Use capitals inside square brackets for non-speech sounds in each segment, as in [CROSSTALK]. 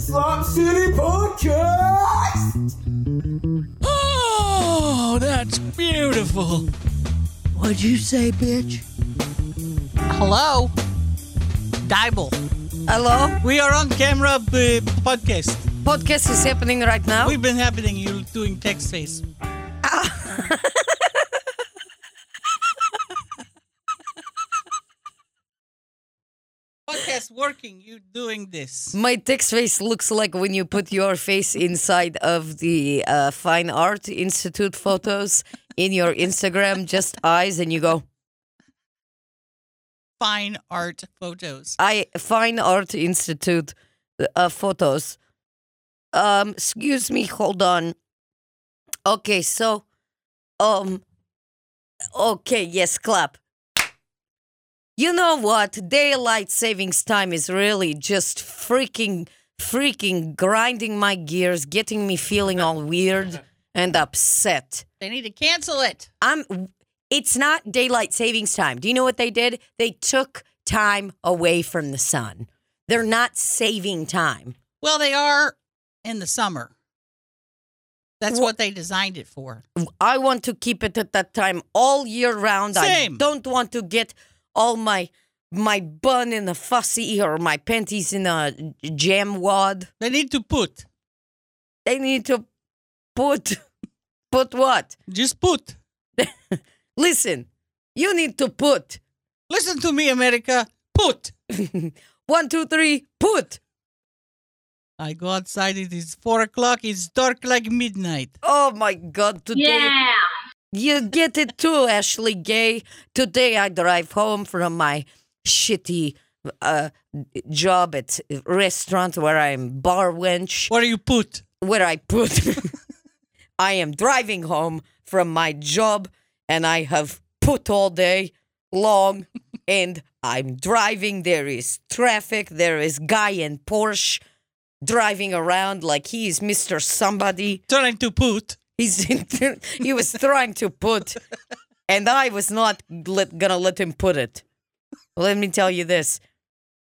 Slop City Podcast! Oh, that's beautiful. What'd you say, bitch? Hello? Dibble. Hello? We are on camera uh, podcast. Podcast is happening right now. We've been happening. You're doing text face. [LAUGHS] Working. You doing this? My text face looks like when you put your face inside of the uh, Fine Art Institute photos in your Instagram, just eyes, and you go, Fine art photos. I Fine Art Institute uh, photos. Um, excuse me, hold on. Okay, so, um, okay, yes, clap. You know what? Daylight savings time is really just freaking, freaking grinding my gears, getting me feeling all weird and upset. They need to cancel it. I'm it's not daylight savings time. Do you know what they did? They took time away from the sun. They're not saving time. Well, they are in the summer. That's what they designed it for. I want to keep it at that time all year round. Same. I don't want to get all my my bun in a fussy or my panties in a jam wad. They need to put. They need to put put what? Just put. [LAUGHS] Listen, you need to put Listen to me, America. Put. [LAUGHS] one, two, three, put. I go outside. It is four o'clock. It's dark like midnight. Oh my god, today You get it too, Ashley Gay. Today I drive home from my shitty uh, job at restaurant where I'm bar wench, Where are you put? where I put. [LAUGHS] I am driving home from my job and I have put all day long and I'm driving. There is traffic. There is guy in Porsche driving around like he is Mr. Somebody. Trying to put. He's he was trying to put, and I was not let, gonna let him put it. Let me tell you this.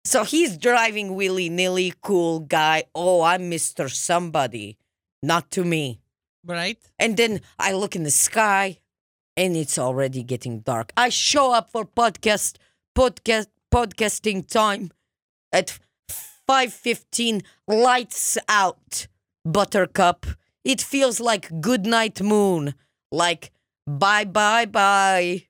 So he's driving willy nilly, cool guy. Oh, I'm Mister Somebody, not to me. Right? And then I look in the sky, and it's already getting dark. I show up for podcast podcast podcasting time at five fifteen. Lights out. Buttercup. It feels like goodnight moon. Like bye bye bye.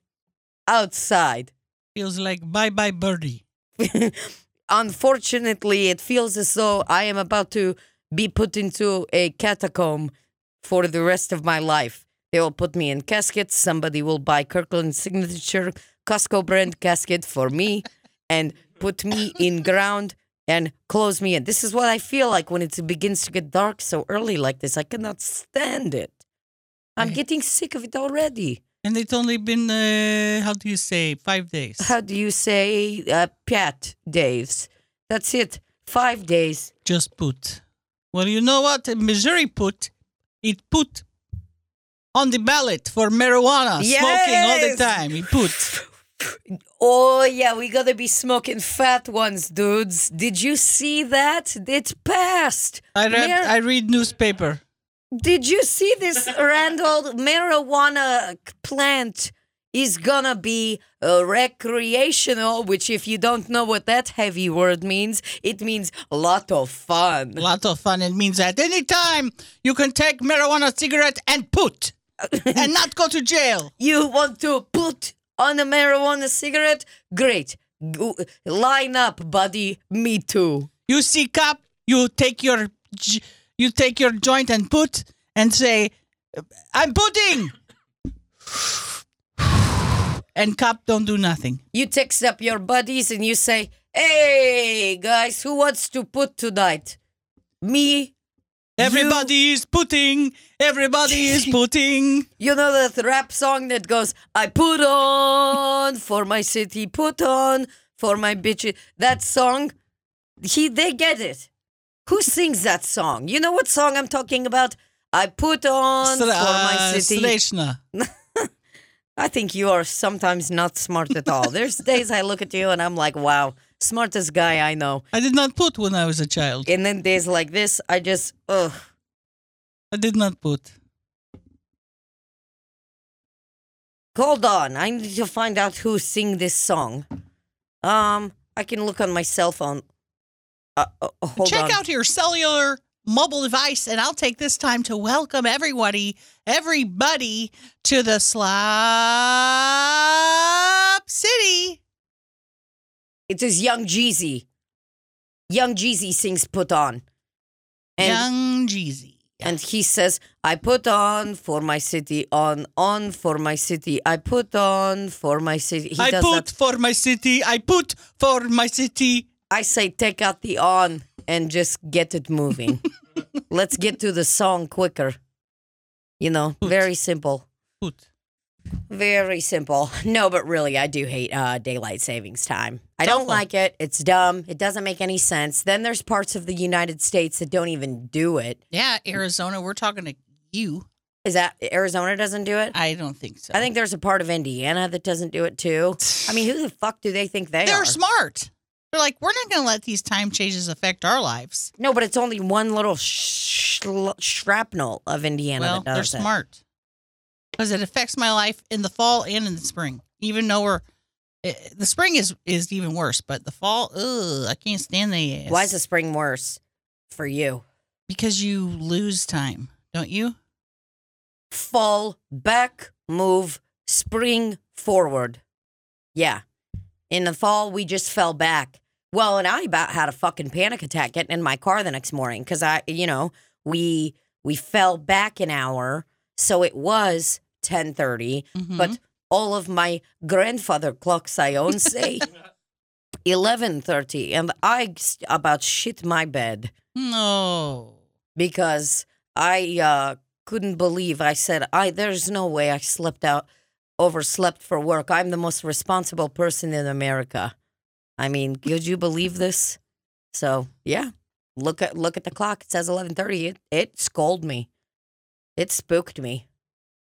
Outside. Feels like bye bye birdie. [LAUGHS] Unfortunately, it feels as though I am about to be put into a catacomb for the rest of my life. They will put me in caskets. Somebody will buy Kirkland signature Costco brand casket for me and put me in ground and close me in. This is what I feel like when it begins to get dark so early like this. I cannot stand it. I'm getting sick of it already. And it's only been, uh, how do you say, five days. How do you say uh, Pat days? That's it. Five days. Just put. Well, you know what? Missouri put, it put on the ballot for marijuana, smoking all the time. It put. [LAUGHS] Oh yeah, we gotta be smoking fat ones, dudes. Did you see that? It passed. I read, Mar- I read newspaper. Did you see this, [LAUGHS] Randall? Marijuana plant is gonna be uh, recreational, which, if you don't know what that heavy word means, it means a lot of fun. A lot of fun. It means at any time you can take marijuana cigarette and put [LAUGHS] and not go to jail. You want to put on a marijuana cigarette? Great. Go- line up, buddy. Me too. You see cop, you take your j- you take your joint and put and say, "I'm putting," and cop don't do nothing. You text up your buddies and you say, Hey guys, who wants to put tonight? Me? Everybody is putting. Everybody is [LAUGHS] putting. You know that rap song that goes, I put on for my city, put on for my bitches. That song, he they get it. Who sings that song? You know what song I'm talking about? I put on Stra- for my city. Sleshna. [LAUGHS] I think you are sometimes not smart at all. There's days I look at you and I'm like, wow, Smartest guy I know. I did not put when I was a child. And then days like this, I just ugh. I did not put. Hold on, I need to find out who sing this song. Um, I can look on my cell phone. Uh, uh, hold Check on. out your cellular mobile device, and I'll take this time to welcome everybody, everybody to the Slop City. It is Young Jeezy. Young Jeezy sings "Put On," and Young Jeezy. and he says, "I put on for my city, on on for my city. I put on for my city." He I put that. for my city. I put for my city. I say, take out the on and just get it moving. [LAUGHS] Let's get to the song quicker. You know, Put. very simple. Put. Very simple. [LAUGHS] No, but really, I do hate uh, daylight savings time. I don't like it. It's dumb. It doesn't make any sense. Then there's parts of the United States that don't even do it. Yeah, Arizona. We're talking to you. Is that Arizona doesn't do it? I don't think so. I think there's a part of Indiana that doesn't do it too. I mean, who the fuck do they think they are? they're are? smart. They're like, we're not going to let these time changes affect our lives. no, but it's only one little sh- shrapnel of Indiana well, that they're does it. smart because it affects my life in the fall and in the spring. Even though we're eh, the spring is is even worse, but the fall, ugh, I can't stand the ass. Why is the spring worse for you? Because you lose time, don't you? Fall back, move, spring forward. Yeah. In the fall, we just fell back. Well, and I about had a fucking panic attack getting in my car the next morning because I, you know, we we fell back an hour, so it was ten thirty. Mhm. But all of my grandfather clocks I own say [LAUGHS] eleven thirty, and I about shit my bed. no, because I uh, couldn't believe I said I there's no way I slept out overslept for work. I'm the most responsible person in America. I mean, could you believe this? So yeah, look at look at the clock. It says eleven thirty. It it scolded me. It spooked me.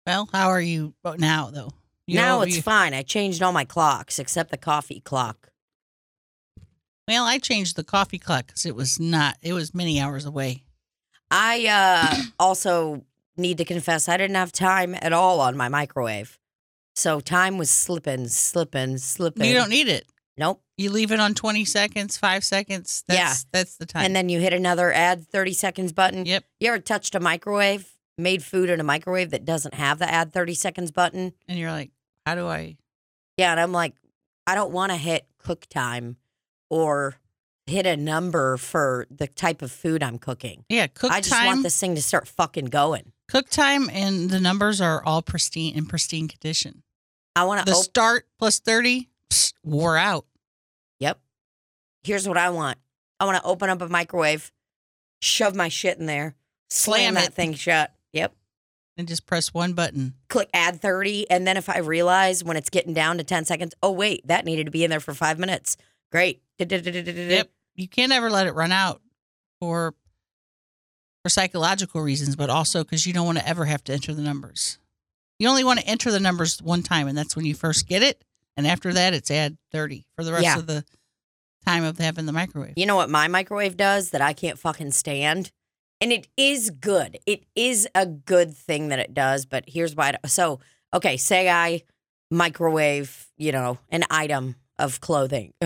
Well, how are you now though? You now it's you- fine. I changed all my clocks except the coffee clock. well, I changed the coffee clock because it was not. It was many hours away. I uh, [CLEARS THROAT] also need to confess I didn't have time at all on my microwave. So time was slipping, slipping, slipping. You don't need it. Nope. You leave it on twenty seconds, five seconds. That's, Yeah. that's the time. And then you hit another add 30 seconds button. yep. You ever touched a microwave, made food in a microwave that doesn't have the add 30 seconds button? And you're like, how do I? Yeah. And I'm like, I don't want to hit cook time or hit a number for the type of food I'm cooking. Yeah, cook time. I just time. want this thing to start fucking going. Cook time and the numbers are all pristine in pristine condition. I want to. The to start plus 30 psst, wore out. Yep. Here's what I want. I want to open up a microwave, shove my shit in there, slam, Slam that it. thing shut. And just press one button. Click add 30. And then if I realize when it's getting down to 10 seconds, oh, wait, that needed to be in there for five minutes. Great. Yep. Yep. You can't ever let it run out for for psychological reasons, but also because you don't want to ever have to enter the numbers. You only want to enter the numbers one time, and that's when you first get it. And after that, it's add 30 for the rest Yeah. of the time of having the microwave. You know what my microwave does that I can't fucking stand? And it is good. It is a good thing that it does, but here's why. I- So, okay, say I microwave, you know, an item of clothing. [LAUGHS]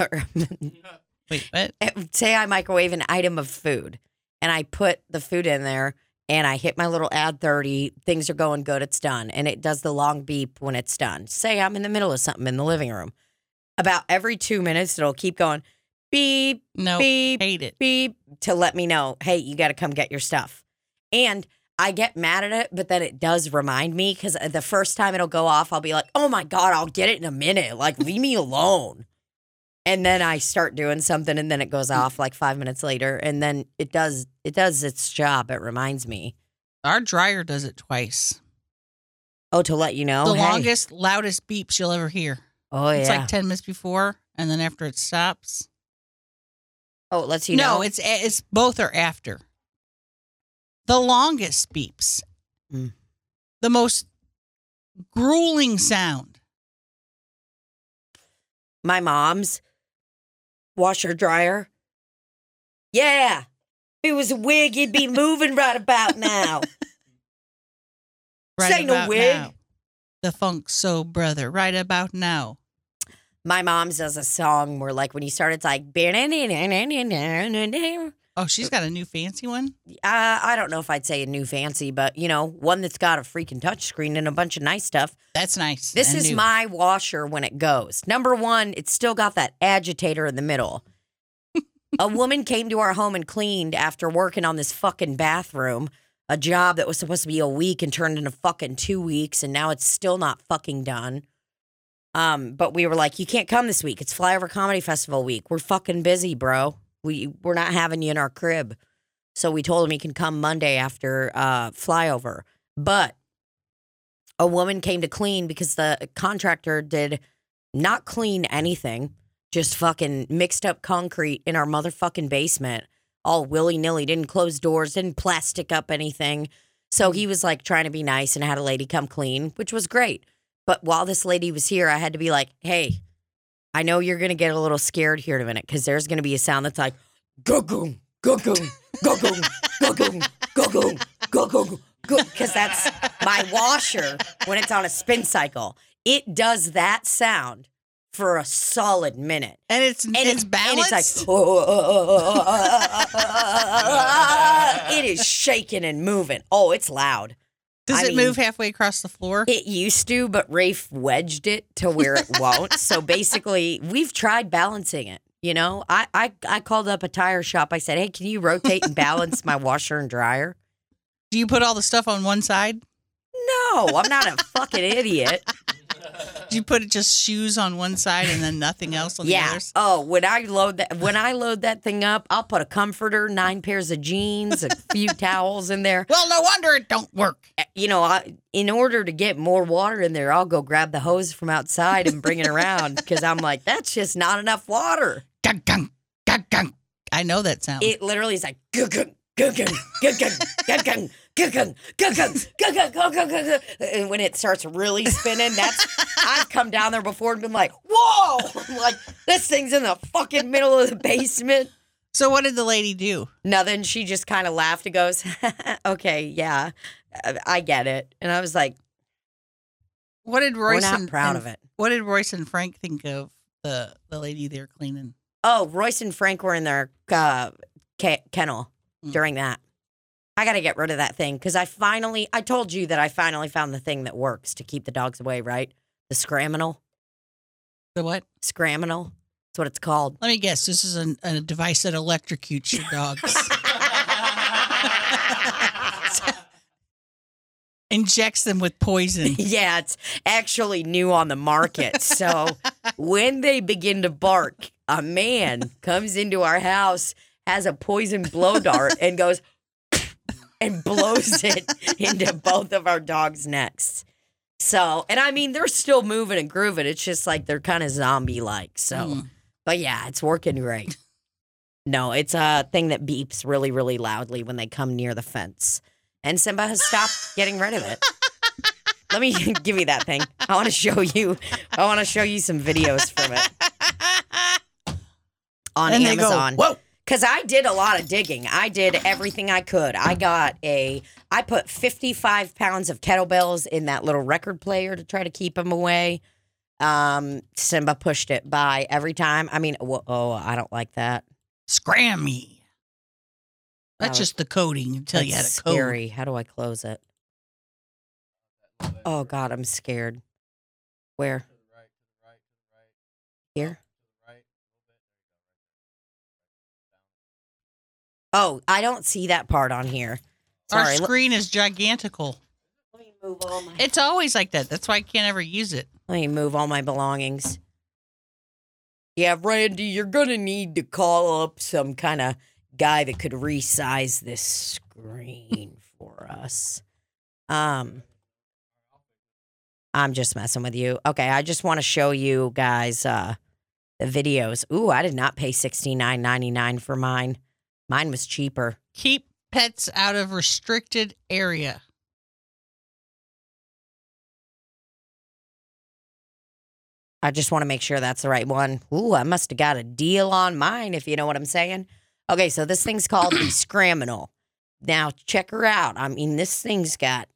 Wait, what? Eh, say I microwave an item of food and I put the food in there and I hit my little add 30, things are going good, it's done. And it does the long beep when it's done. Say I'm in the middle of something in the living room. About every two minutes, it'll keep going beep, No, beep, hate it. beep to let me know, hey, you got to come get your stuff. And I get mad at it, but then it does remind me because uh, the first time it'll go off, I'll be like, oh my God, I'll get it in a minute. Like, leave me alone. And then I start doing something and then it goes off like five minutes later. And then it does it does its job. It reminds me. Our dryer does it twice. Oh, to let you know. the hey. longest, loudest beeps you'll ever hear. Oh yeah. It's like 10 minutes before, and then after it stops. Oh, it lets you no, know. it's it's both are after. The longest beeps. Mm. The most grueling sound. my mom's washer dryer. Yeah. If it was a wig, it'd be moving right about now. Right Say no about wig. now. The Funk Soul Brother, right about now. My mom's does a song where, like, when you start, it's like, uh, Oh, she's got a new fancy one. I don't know if I'd say a new fancy, but you know, one that's got a freaking touchscreen and a bunch of nice stuff. That's nice. This and is new. my washer when it goes. Number one, it's still got that agitator in the middle. a [LAUGHS] woman came to our home and cleaned after working on this fucking bathroom, a job that was supposed to be a week and turned into fucking two weeks, and now it's still not fucking done. Um, but we were like, you can't come this week. It's Flyover Comedy Festival week. We're fucking busy, bro. We we're not having you in our crib. So we told him he can come Monday after uh flyover. But a woman came to clean because the contractor did not clean anything, just fucking mixed up concrete in our motherfucking basement, all willy nilly, didn't close doors, didn't plastic up anything. So he was like trying to be nice and had a lady come clean, which was great. But while this lady was here, I had to be like, hey, I know you're going to get a little scared here in a minute because there's going to be a sound that's like, Go-goom, go-goom, go-goom, go-goom, go-goom, go-goom. because that's my washer when it's on a spin cycle. It does that sound for a solid minute. and it's And it's it- balanced. And it's like, it is shaking and moving. Oh, it's loud. Does I it mean- move halfway across the floor? It used to, but Rafe wedged it to where it [LAUGHS] won't. so basically, we've tried balancing it. You know, I, I I called up a tire shop. I said, "Hey, can you rotate and balance my washer and dryer?" Do you put all the stuff on one side? No, I'm not a fucking idiot. Do you put just shoes on one side and then nothing else on the other? Yeah. Oh, when I load that when I load that thing up, I'll put a comforter, nine pairs of jeans, a few towels in there. Well, no wonder it don't work. Eh, you know, I, in order to get more water in there, I'll go grab the hose from outside and bring it around because I'm like, that's just not enough water. Gung, gung, gung, gung. I know that sound. It literally is like "Gung, gung, gung, gung, gung, gung, gung, and when it starts really spinning, that's I've come down there before and been like, whoa, like this thing's in the fucking middle of the basement. So what did the lady do? Nothing. She just kind of laughed and goes, [LAUGHS] okay, yeah, I get it. And I was like, what did Royce? We're not and, proud and, of it. What did Royce and Frank think of the the lady there cleaning? Oh, Royce and Frank were in their uh, kennel hmm. during that. I got to get rid of that thing because I finally, I told you that I finally found the thing that works to keep the dogs away, right? The scraminal. The what? Scraminal. That's what it's called. Let me guess. This is an, a device that electrocutes your dogs. [LAUGHS] Injects them with poison. [LAUGHS] yeah, it's actually new on the market. So when they begin to bark, a man comes into our house, has a poison blow dart, and goes and blows [LAUGHS] it into both of our dogs' necks. So, and I mean, they're still moving and grooving. It's just like they're kind of zombie like. So, Mm. but yeah, it's working great. No, it's a thing that beeps really, really loudly when they come near the fence. And Simba has stopped getting rid of it. [LAUGHS] Let me [LAUGHS] give you that thing. I want to show you. I want to show you some videos from it on and Amazon. go, whoa. Because I did a lot of digging. I did everything I could. I got a, I put 55 pounds of kettlebells in that little record player to try to keep him away. Um, Simba pushed it by every time. I mean, whoa, oh, I don't like that. Scrammy. That's Oh, just the coding until you had That's a code. scary. How do I close it? Oh God, I'm scared. Where? Here? Oh, I don't see that part on here. Our Sorry. let- screen is gigantical. let me move all my. It's always like that. That's why I can't ever use it. Let me move all my belongings. Yeah, Randy, you're gonna need to call up some kind of guy that could resize this screen [LAUGHS] for us. Um, I'm just messing with you. Okay, I just want to show you guys uh the videos. Ooh, I did not pay sixty nine ninety nine for mine. Mine was cheaper. Keep pets out of restricted area. I just want to make sure that's the right one. Ooh, I must have got a deal on mine, if you know what I'm saying. Okay, so this thing's called the [COUGHS] Scraminal. Now check her out. I mean, this thing's got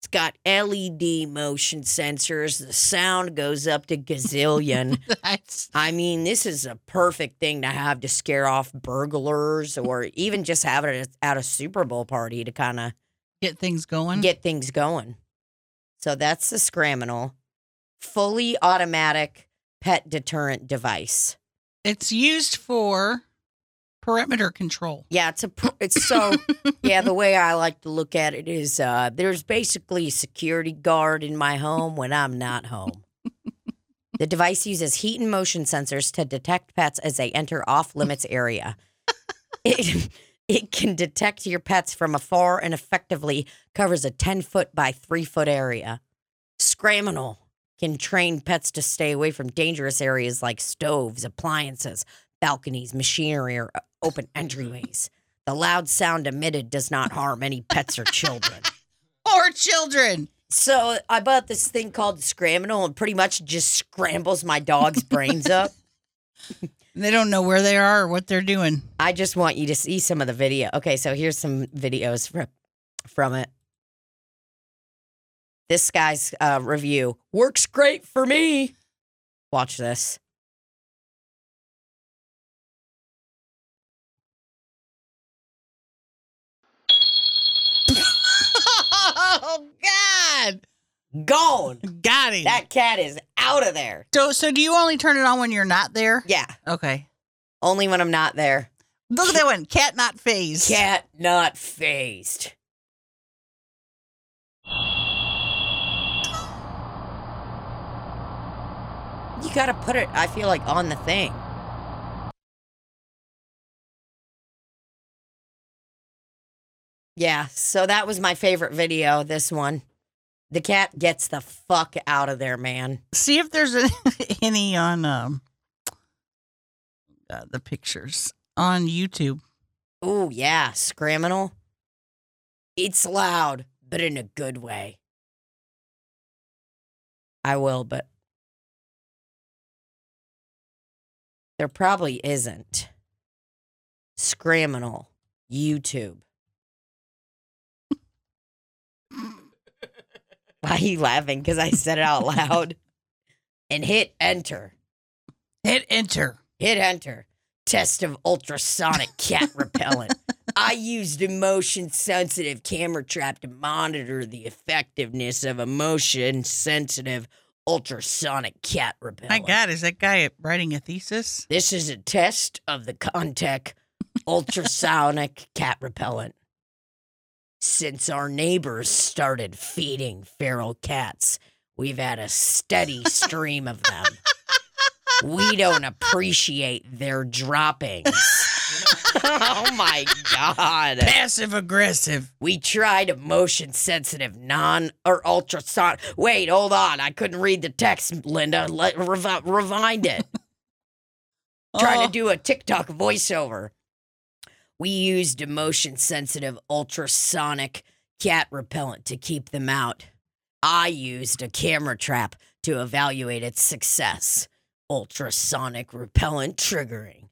it's got LED motion sensors. The sound goes up to gazillion. [LAUGHS] I mean, this is a perfect thing to have to scare off burglars or even just have it at- a Super Bowl party to kind of get things going. get things going. So that's the Scraminal, fully automatic pet deterrent device. it's used for perimeter control. Yeah, it's a it's so [LAUGHS] yeah. The way I like to look at it is, uh, there's basically a security guard in my home when I'm not home. the device uses heat and motion sensors to detect pets as they enter off limits area. It, it can detect your pets from afar and effectively covers a 10 foot by 3 foot area. Scraminal can train pets to stay away from dangerous areas like stoves, appliances, balconies, machinery, or uh, open entryways. The loud sound emitted does not harm any pets or children. [LAUGHS] Or children. So I bought this thing called the Scraminal and pretty much just scrambles my dog's brains up. [LAUGHS] They don't know where they are or what they're doing. I just want you to see some of the video. Okay, so here's some videos from from it. This guy's uh, review works great for me. Watch this. oh God! Gone. Got him. That cat is out of there. so, so do you only turn it on when you're not there? Yeah, Okay. only when I'm not there. Look at that one. Cat not phased. Cat not phased. You gotta put it, I feel like, on the thing. Yeah, so that was my favorite video, this one. The cat gets the fuck out of there, man. See if there's [LAUGHS] any, on um uh, the pictures on YouTube. Oh, yeah, Scraminal. It's loud, but in a good way. I will, but there probably isn't. Scraminal, YouTube. Why are you laughing? Because I said it out loud. and hit enter. Hit enter. Hit enter. Test of ultrasonic cat [LAUGHS] repellent. I used a motion sensitive camera trap to monitor the effectiveness of a motion sensitive ultrasonic cat repellent. My. God, is that guy writing a thesis? This is a test of the Contech ultrasonic cat repellent. Since our neighbors started feeding feral cats, we've had a steady [LAUGHS] stream of them. We don't appreciate their droppings. oh my God. Passive aggressive. We tried a motion sensitive non or ultrasonic. Wait, hold on. I couldn't read the text, Linda. Let, revi- rewind it. trying Oh, to do a TikTok voiceover. We used a motion sensitive ultrasonic cat repellent to keep them out. I used a camera trap to evaluate its success. Ultrasonic repellent triggering.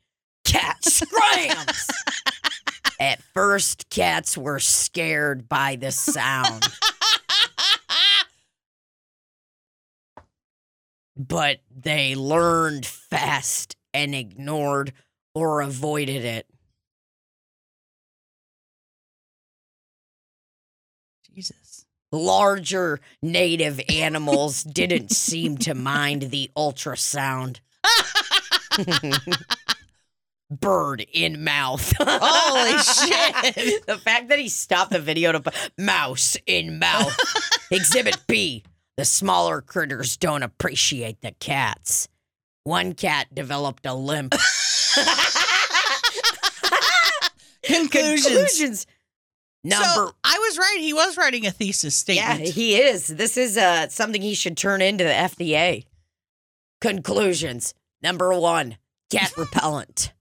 Cat scrams. [LAUGHS] At first, cats were scared by the sound, but they learned fast and ignored or avoided it. Larger native animals didn't seem to mind the ultrasound. [LAUGHS] Bird in mouth. Holy [LAUGHS] shit. The fact that he stopped the video to mouse in mouth. [LAUGHS] Exhibit B. The smaller critters don't appreciate the cats. One cat developed a limp. Conclusions. Conclusions. Number So I was right. He was writing a thesis statement. Yeah, he is. This is uh, something he should turn into the FDA. Conclusions. Number one, cat [LAUGHS] repellent.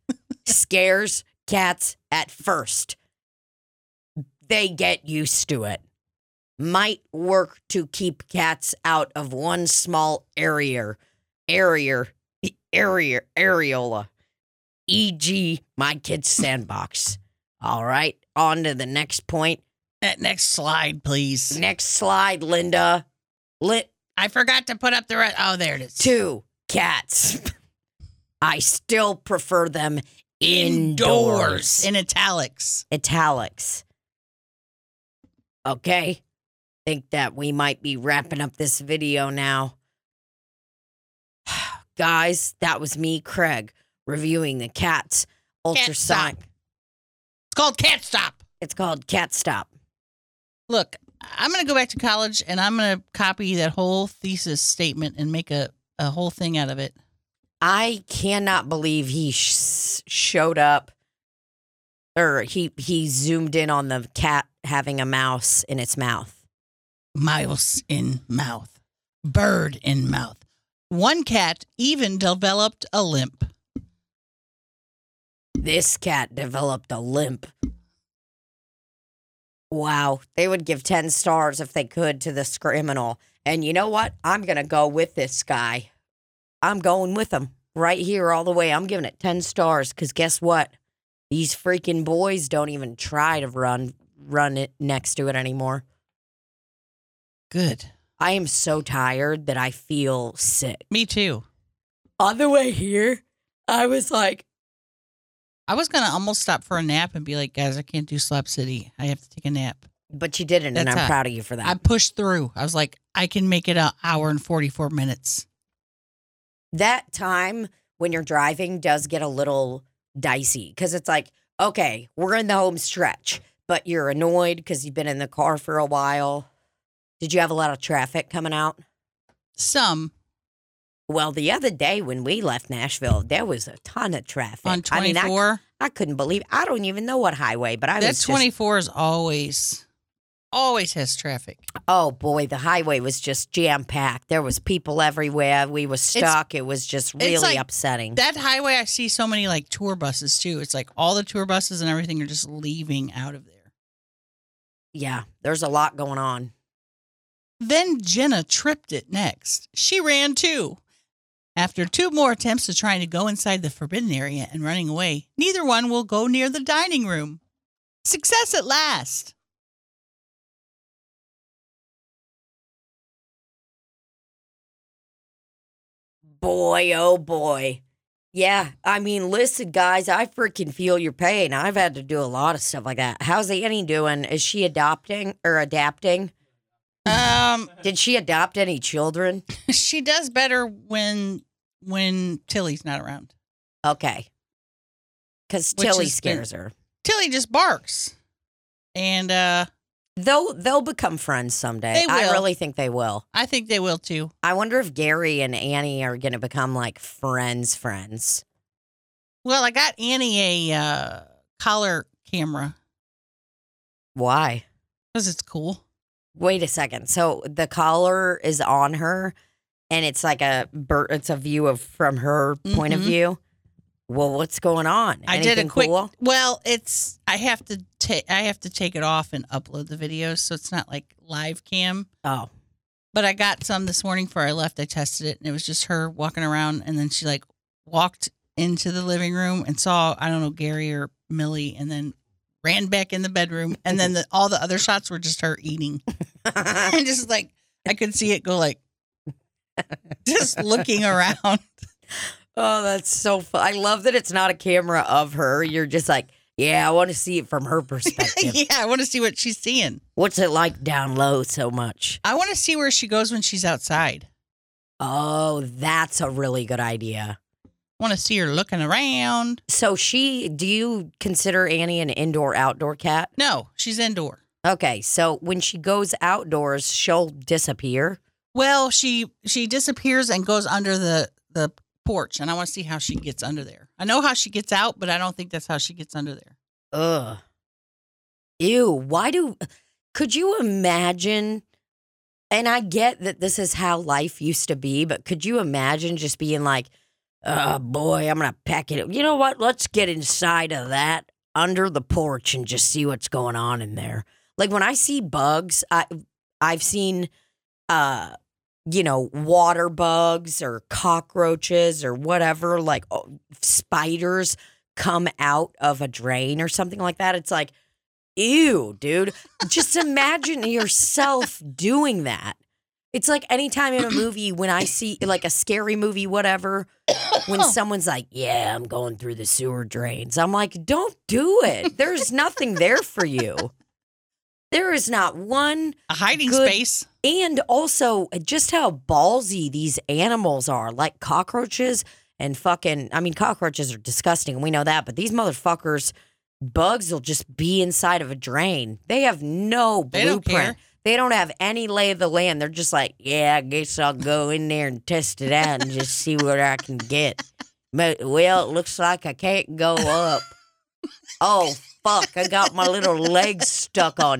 Scares cats at first. They get used to it. Might work to keep cats out of one small area area, area, areola, e.g., my kid's sandbox. All right, on to the next point. That next slide, please. Next slide, Linda. Lit I forgot to put up the. Re- oh, there it is. two cats. [LAUGHS] I still prefer them indoors. in italics. italics. Okay. Think that we might be wrapping up this video now. [SIGHS] Guys, that was me, Craig, reviewing the cat's ultrasonic. It's called Cat Stop. It's called Cat Stop. Look, I'm going to go back to college and I'm going to copy that whole thesis statement and make a, a whole thing out of it. I cannot believe he sh- showed up or he he zoomed in on the cat having a mouse in its mouth. Mouse in mouth, bird in mouth. One cat even developed a limp. This cat developed a limp. Wow, they would give 10 stars if they could to this Scraminal. And you know what? I'm going to go with this guy. I'm going with him right here all the way. I'm giving it 10 stars because guess what? These freaking boys don't even try to run run it next to it anymore. Good. I am so tired that I feel sick. Me too. On the way here, I was like, I was going to almost stop for a nap and be like, guys, I can't do Slap City. I have to take a nap. but you didn't, and I'm a- proud of you for that. I pushed through. I was like, I can make it an hour and 44 minutes. that time when you're driving does get a little dicey because it's like, okay, we're in the home stretch, but you're annoyed because you've been in the car for a while. Did you have a lot of traffic coming out? Some Well, the other day when we left Nashville, there was a ton of traffic. on I mean, 24. I, I couldn't believe. I don't even know what highway, but I that was just- 24 is always, always has traffic. oh boy, the highway was just jam packed. There was people everywhere. We were stuck. it was just really like upsetting. That highway, I see so many like tour buses too. It's like all the tour buses and everything are just leaving out of there. yeah, there's a lot going on. Then Jenna tripped it next. She ran too. After two more attempts of trying to go inside the forbidden area and running away, neither one will go near the dining room. Success at last. Boy, oh boy. Yeah, I mean, listen, guys, I freaking feel your pain. I've had to do a lot of stuff like that. How's Annie doing? Is she adopting or adapting? Um, Did she adopt any children? [LAUGHS] she does better when when Tilly's not around. Okay. Because Tilly been- scares her. Tilly just barks. And uh They'll they'll become friends someday. They I really think they will. I think they will too. I wonder if Gary and Annie are gonna become like friends friends. Well, I got Annie a uh, collar camera Why? because it's cool. Wait a second. So the collar is on her, and it's like a it's a view of from her point of Mhm. view. Well, what's going on? I did a quick. cool? Well, it's I have to take I have to take it off and upload the videos, so it's not like live cam. Oh, But I got some this morning before I left. I tested it, and it was just her walking around, and then she like walked into the living room and saw I don't know Gary or Millie, and then ran back in the bedroom, and then the, all the other shots were just her eating, [LAUGHS] [LAUGHS] and just like I could see it go like [LAUGHS] just looking around. oh, that's so fun. I love that it's not a camera of her. You're just like, yeah, I want to see it from her perspective. [LAUGHS] yeah, I want to see what she's seeing. What's it like down low so much? I want to see where she goes when she's outside. Oh, that's a really good idea. I want to see her looking around. So she, do you consider Annie an indoor outdoor cat? No, she's indoor. Okay, so when she goes outdoors, she'll disappear. Well, she she disappears and goes under the the porch, and I want to see how she gets under there. I know how she gets out, but I don't think that's how she gets under there. Ugh. Ew. Why do. Could you imagine? And I get that this is how life used to be, but could you imagine just being like, oh boy, I'm to pack it. You know what? Let's get inside of that under the porch and just see what's going on in there. Like when I see bugs, I, I've seen uh, you know, water bugs or cockroaches or whatever, like oh, spiders come out of a drain or something like that. It's like, ew, dude. Just imagine yourself doing that. It's like anytime in a [COUGHS] movie when I see like a scary movie, whatever, when [COUGHS] someone's like, Yeah, I'm going through the sewer drains. I'm like, Don't do it. There's nothing there for you. There is not one A hiding Good. space. and also uh, just how ballsy these animals are, like cockroaches and fucking. I mean, cockroaches are disgusting. We know that, but these motherfuckers, bugs will just be inside of a drain. They have no They don't blueprint. They don't have any lay of the land. They're just like, yeah, I guess I'll go in there and test it out and just see what I can get. But well, it looks like I can't go up. Oh fuck! I got my little legs stuck on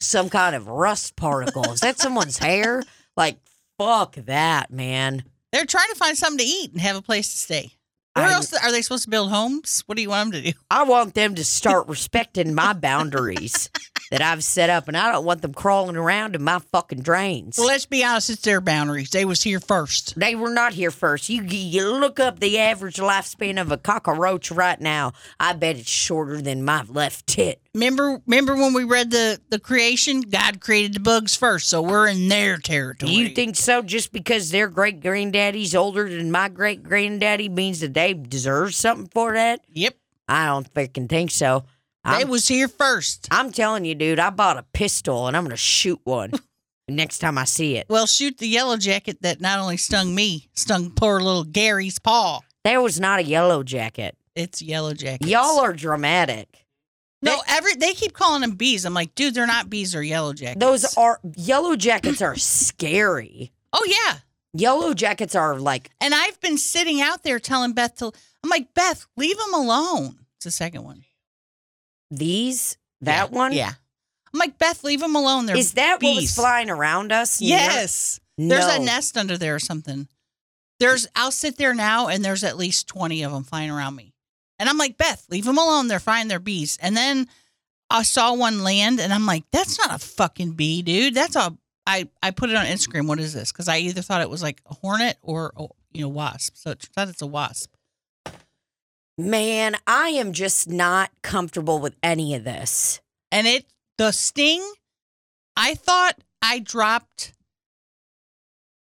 some kind of rust particle. Is that someone's hair? Like fuck that, man. They're trying to find something to eat and have a place to stay. Where I- else are they supposed to build homes? What do you want them to do? I want them to start respecting my boundaries that I've set up, and I don't want them crawling around in my fucking drains. Well, let's be honest, it's their boundaries. They was here first. They were not here first. You, you look up the average lifespan of a cockroach right now. I bet it's shorter than my left tit. Remember, remember when we read the the creation? God created the bugs first, so we're in their territory. You think so? Just because their great granddaddy's older than my great granddaddy means that they deserve something for that? Yep, I don't freaking think so. They I'm, was here first. I'm telling you, dude, I bought a pistol and I'm going to shoot one [LAUGHS] next time I see it. Well, shoot the yellow jacket that not only stung me, stung poor little Gary's paw. There was not a yellow jacket. It's yellow jacket. Y'all are dramatic. no every they keep calling them bees. I'm like, dude, they're not bees. They're yellow jackets. Those are yellow jackets are scary. Oh yeah. Yellow jackets are like And I've been sitting out there telling Beth to. I'm like, Beth, leave them alone. It's the second one. These. That Yeah, one? Yeah. I'm like, Beth, leave them alone. They're Is that what was bees. flying around us? Yes. There's a nest under there or something. There's I'll sit there now and there's at least 20 of them flying around me. And I'm like, Beth, leave them alone. They're fine. They're bees. And then I saw one land and I'm like, that's not a fucking bee, dude. That's a I I put it on Instagram. What is this? Cuz I either thought it was like a hornet or oh, you know, wasp. So it turns out it's a wasp. Man, I am just not comfortable with any of this. And it the sting, I thought I dropped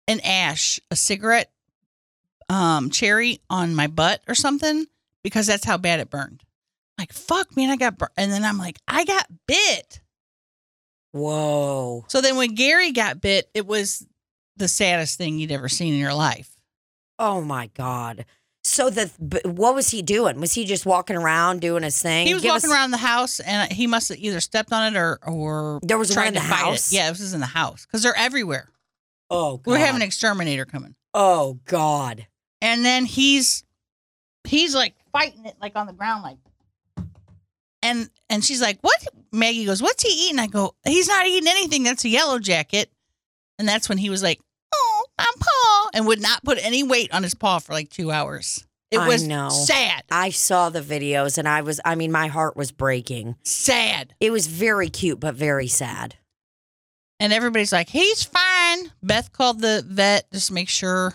an ash, a cigarette um cherry on my butt or something because that's how bad it burned. Like fuck man, I got bur-. and then I'm like I got bit. Whoa. So then when Gary got bit, it was the saddest thing you'd ever seen in your life. Oh my God. So the what was he doing? Was he just walking around doing his thing? He was Give walking us- around the house and he must have either stepped on it or or There was one in the to fight it. house? Yeah, this is in the house because they're everywhere. Oh God. We're having an exterminator coming. Oh God. and then he's he's like fighting it like on the ground like and and she's like what maggie goes what's he eating i go he's not eating anything that's a yellow jacket and that's when he was like paw and would not put any weight on his paw for like two hours it I was know. sad I saw the videos and I was I mean my heart was breaking. sad It was very cute but very sad. and everybody's like he's fine beth called the vet just to make sure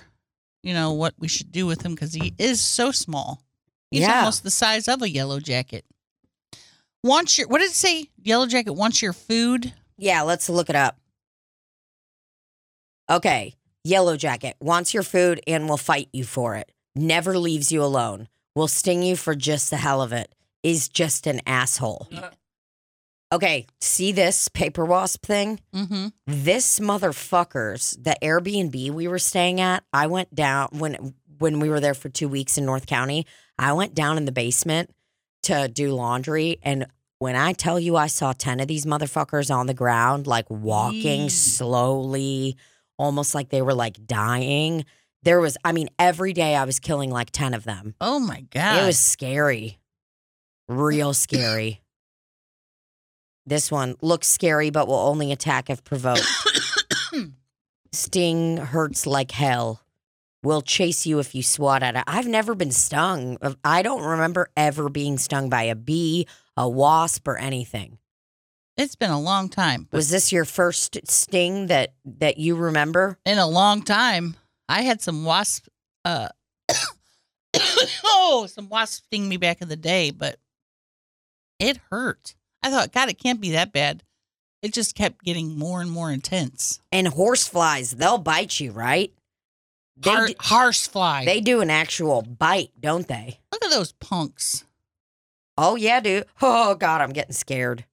you know what we should do with him because he is so small he's Yeah. almost the size of a yellow jacket wants your what did it say yellow jacket wants your food Yeah, let's look it up. Okay. Yellow Jacket wants your food and will fight you for it. Never leaves you alone. Will sting you for just the hell of it. Is just an asshole. Okay, see this paper wasp thing? mm-hmm This motherfuckers, the Airbnb we were staying at, I went down when when we were there for 2 weeks in North County. I went down in the basement to do laundry and when I tell you I saw 10 of these motherfuckers on the ground like walking slowly, almost like they were like dying. There was I mean every day I was killing like 10 of them. oh my god It was scary. Real scary. [COUGHS] This one looks scary but will only attack if provoked. Sting hurts like hell. Will chase you if you swat at it. I've never been stung. I don't remember ever being stung by a bee, a wasp, or anything. It's been a long time. Was this your first sting that that you remember? in a long time, I had some wasp. Uh, [COUGHS] oh, some wasp sting me back in the day, but it hurt. I thought, God, it can't be that bad. It just kept getting more and more intense. And horseflies, they'll bite you, right? They Har- d- horsefly. they do an actual bite, don't they? Look at those punks. Oh yeah, dude. Oh god, I'm getting scared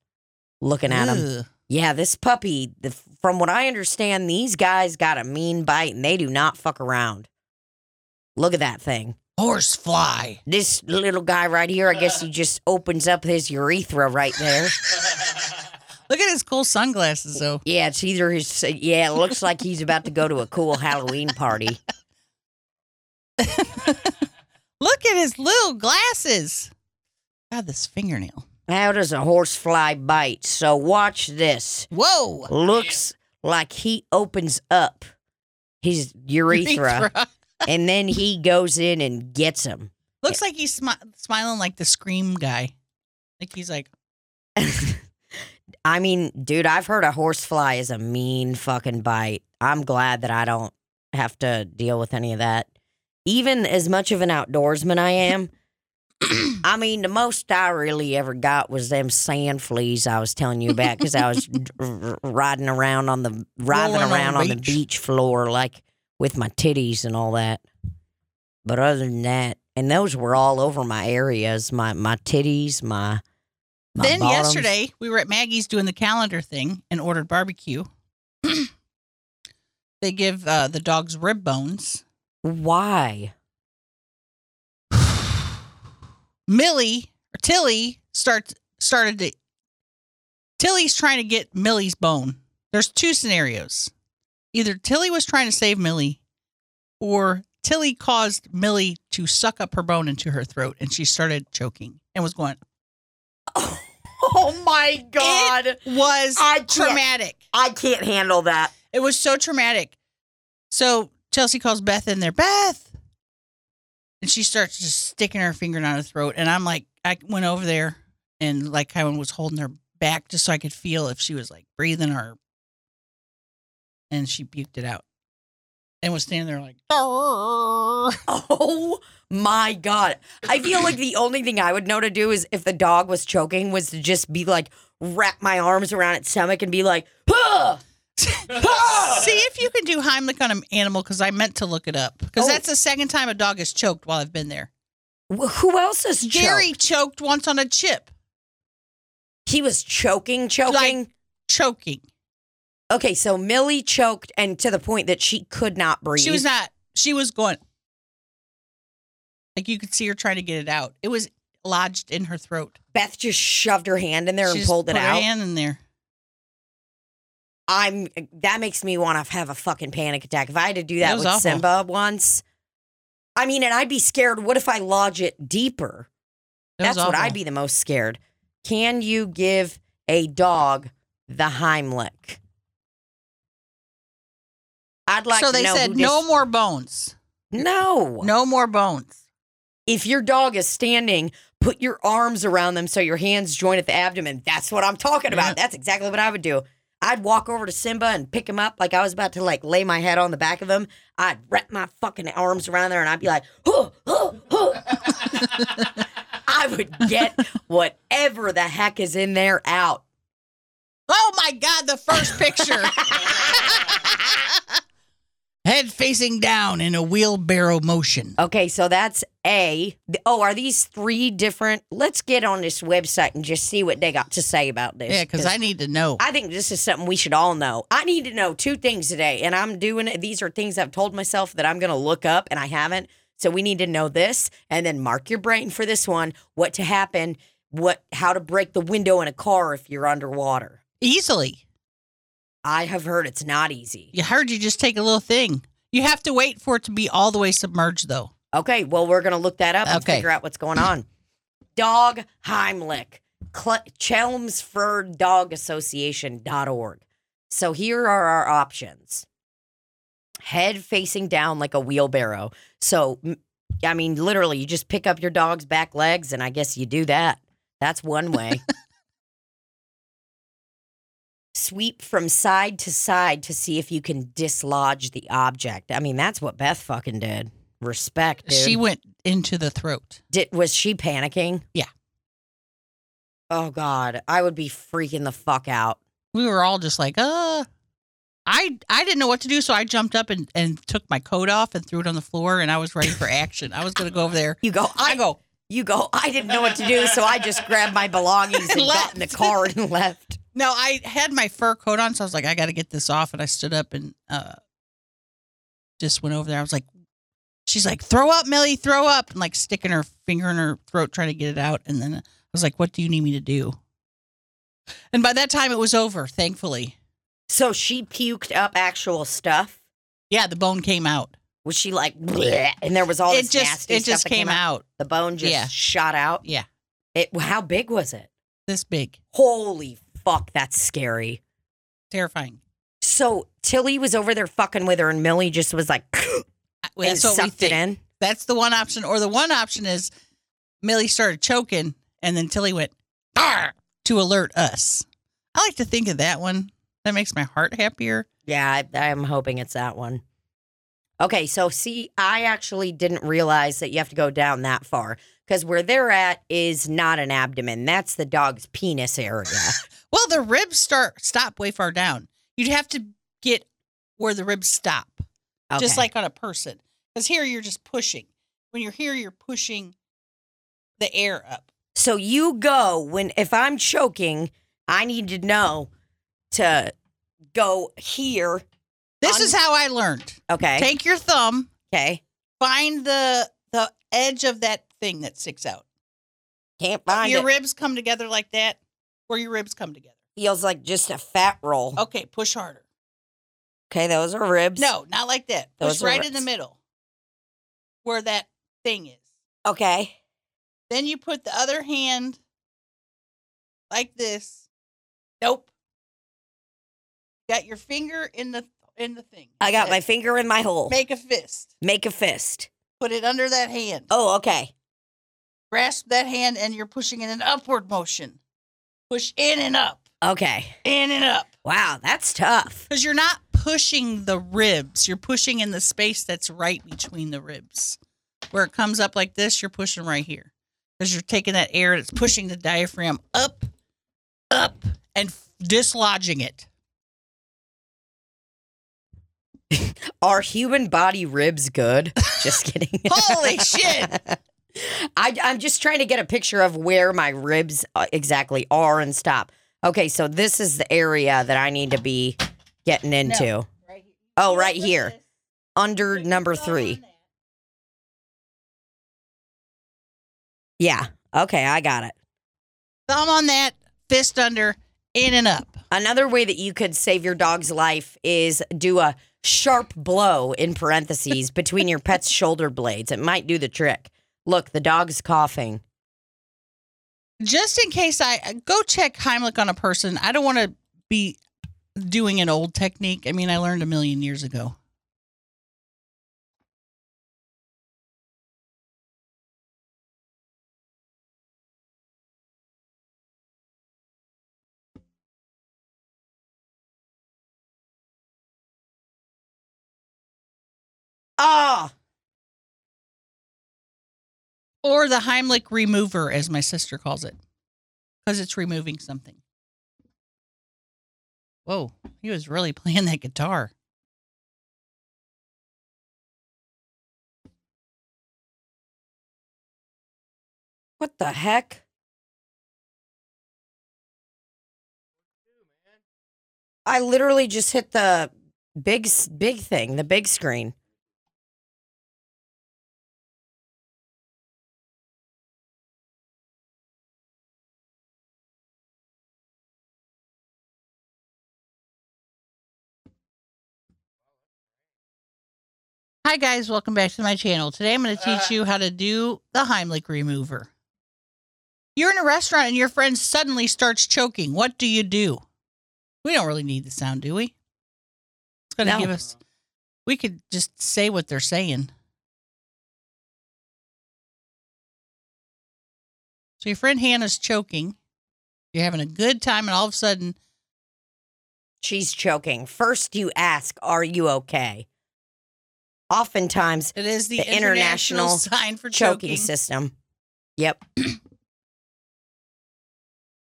looking at them. Ugh. Yeah, this puppy. The, from what I understand, these guys got a mean bite, and they do not fuck around. Look at that thing. Horsefly. This little guy right here, I guess he [LAUGHS] just opens up his urethra right there. [LAUGHS] Look at his cool sunglasses, though. Yeah, it's either his. Yeah, it looks like he's about to go to a cool Halloween party. [LAUGHS] Look at his little glasses. God, this fingernail. How does a horsefly bite? So watch this. Whoa. Looks like he opens up his urethra, [LAUGHS] and then he goes in and gets him. Looks like he's smi- smiling like the scream guy. Like he's like, [LAUGHS] I mean, dude, I've heard a horsefly is a mean fucking bite. I'm glad that I don't have to deal with any of that. Even as much of an outdoorsman I am, [CLEARS THROAT] I mean, the most I really ever got was them sand fleas I was telling you about because I was [LAUGHS] r- r- riding around on the riding Rolling on around the on the beach. beach floor like with my titties and all that. But other than that, and those were all over my areas, my my titties, my. my then bottoms. yesterday we were at Maggie's doing the calendar thing and ordered barbecue. [CLEARS THROAT] they give uh, the dogs rib bones. Why? Millie or Tilly starts started to. Tilly's trying to get Millie's bone. There's two scenarios. Either Tilly was trying to save Millie, or Tilly caused Millie to suck up her bone into her throat, and she started choking and was going. [LAUGHS] Oh my god. It Was I traumatic. I can't handle that. It was so traumatic. So Chelsea calls Beth in there, Beth. And she starts just sticking her finger down her throat. And I'm like, I went over there and like I was holding her back just so I could feel if she was like breathing or. And she puked it out and was standing there like, [LAUGHS] Oh my god. I feel like the only thing I would know to do is if the dog was choking was to just be like wrap my arms around its stomach and be like, "Huh!" [LAUGHS] See if you can do Heimlich on an animal because I meant to look it up because Oh. that's the oh. second time a dog has choked while I've been there. Wh- Who else is Jerry choked? choked once on a chip, He was choking, choking. choking. okay, so Millie choked and to the point that she could not breathe. She was not. She was going. Like you could see her trying to get it out. It was lodged in her throat. Beth just shoved her hand in there She and pulled it out. hand in there. I'm that makes me want to have a fucking panic attack. If I had to do that, That with awful. Simba once, I mean, and I'd be scared. What if I lodge it deeper? That That's what. I'd be the most scared. Can you give a dog the Heimlich? I'd like so to they said no dis- more bones. No. No more bones. If your dog is standing, put your arms around them so your hands join at the abdomen. That's what I'm talking about. Yeah. That's exactly what I would do. I'd walk over to Simba and pick him up like I was about to like lay my head on the back of him. I'd wrap my fucking arms around there and I'd be like, huh, huh, huh. [LAUGHS] I would get whatever the heck is in there out. Oh my God! The first picture. [LAUGHS] Head facing down in a wheelbarrow motion. Okay, so that's A. Oh, are these three different? Let's get on this website and just see what they got to say about this. Yeah, because I need to know. I think this is something we should all know. I need to know two things today, and I'm doing it. These are things I've told myself that I'm going to look up, and I haven't. So we need to know this, and then mark your brain for this one: what to happen, what, how to break the window in a car if you're underwater. Easily. I have heard it's not easy. You heard you just take a little thing. You have to wait for it to be all the way submerged, though. Okay, well, we're going to look that up and Okay. figure out what's going on. Dog Heimlich, Cle- Chelmsford Dog Association.org. So here are our options head facing down like a wheelbarrow. So, m- I mean, literally, you just pick up your dog's back legs, and I guess you do that. That's one way. [LAUGHS] sweep from side to side to see if you can dislodge the object. I mean, that's what Beth fucking did. Respect, dude. She went into the throat. Did, was she panicking? Yeah. Oh God, I would be freaking the fuck out. We were all just like, uh. I I didn't know what to do, so I jumped up and, and took my coat off and threw it on the floor, and I was ready for action. I was going to go over there. You go. I I go, You go. I didn't know what to do, so I just grabbed my belongings and [LAUGHS] got in the car and [LAUGHS] left. No, I had my fur coat on, so I was like, I got to get this off. And I stood up and uh, just went over there. I was like, she's like, throw up, Millie, throw up, and like sticking her finger in her throat, trying to get it out. And then I was like, what do you need me to do? And by that time, it was over, thankfully. So she puked up actual stuff. Yeah, the bone came out. Was she like, "Bleh," and there was all it this just nasty it stuff just that came out. The bone just Yeah. shot out. Yeah, It. How big was it? this big, Holy fuck, that's scary. terrifying. So Tilly was over there fucking with her, and Millie just was like, [GASPS] I- and That's what we sucked it in. That's the one option. Or the one option is Millie started choking, and then Tilly went "Arr!" to alert us. I like to think of that one. That makes my heart happier. Yeah, I, I'm hoping it's that one. Okay, so see, I actually didn't realize that you have to go down that far because where they're at is not an abdomen. That's the dog's penis area. [LAUGHS] Well, the ribs start stop way far down. You'd have to get where the ribs stop, just like on a person. Because here you're just pushing. When you're here, you're pushing the air up. So you go when if I'm choking, I need to know to go here. This Un- is how I learned. Okay. Take your thumb, okay. find the the edge of that thing that sticks out. Can't find your it. ribs come together like that, where your ribs come together. Feels like just a fat roll. Okay, push harder. Okay, those are ribs. No, not like that. Those Push right in the middle, where that thing is. Okay. Then you put the other hand like this. Nope. Got your finger in the in the thing. I got my finger in my hole. Make a fist. Make a fist. Put it under that hand. Oh, okay. Grasp that hand, and you're pushing in an upward motion. Push in and up, Okay. in and up. Wow, that's tough. Because you're not pushing the ribs. You're pushing in the space that's right between the ribs. Where it comes up like this, you're pushing right here. Because you're taking that air and it's pushing the diaphragm up, up, and f- dislodging it. [LAUGHS] Are human body ribs good? Just kidding. [LAUGHS] Holy shit. [LAUGHS] I, I'm just trying to get a picture of where my ribs uh, exactly are and stop. Okay, so this is the area that I need to be getting into. Right. Oh, right here, under number three. Yeah. Okay, I got it. Thumb on that, fist under, in and up. Another way that you could save your dog's life is do a sharp blow in parentheses between your pet's [LAUGHS] shoulder blades. It might do the trick. Look, the dog's coughing. Just in case I go check Heimlich on a person, I don't want to be doing an old technique. I mean, I learned a million years ago. Ah, Or the Heimlich remover, as my sister calls it, because it's removing something. Whoa, he was really [LAUGHS] playing that guitar. what the heck? I literally just hit the big big thing, the big screen. Hi, guys. Welcome back to my channel. Today I'm going to ah. teach you how to do the Heimlich remover. You're in a restaurant and your friend suddenly starts choking. What do you do? We don't really need the sound, do we? It's going to No. give us, we could just say what they're saying. So your friend Hannah's choking. You're having a good time, and all of a sudden, she's choking, first you ask, Are you okay? Oftentimes, It is the, The international, international sign for choking choking. system. Yep.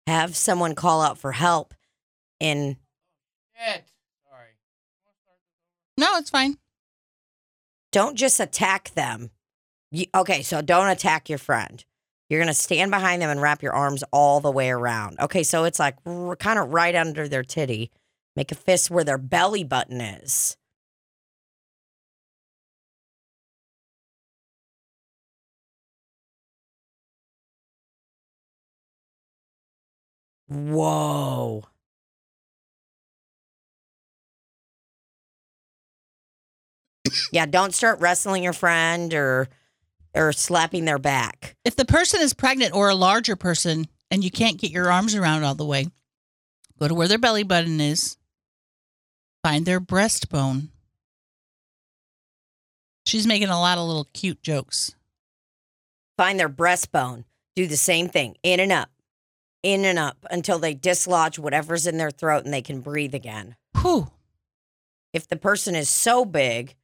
Have someone call out for help in Shit. Sorry. No, it's fine. don't just attack them. You, okay, so don't attack your friend. You're going to stand behind them and wrap your arms all the way around. Okay, so it's like r- kind of right under their titty. Make a fist where their belly button is. Whoa. yeah, don't start wrestling your friend or or slapping their back. If the person is pregnant or a larger person and you can't get your arms around all the way, go to where their belly button is, find their breastbone. She's making a lot of little cute jokes. Find their breastbone. Do the same thing. In and up. In and up until they dislodge whatever's in their throat and they can breathe again. Whew. If the person is so big,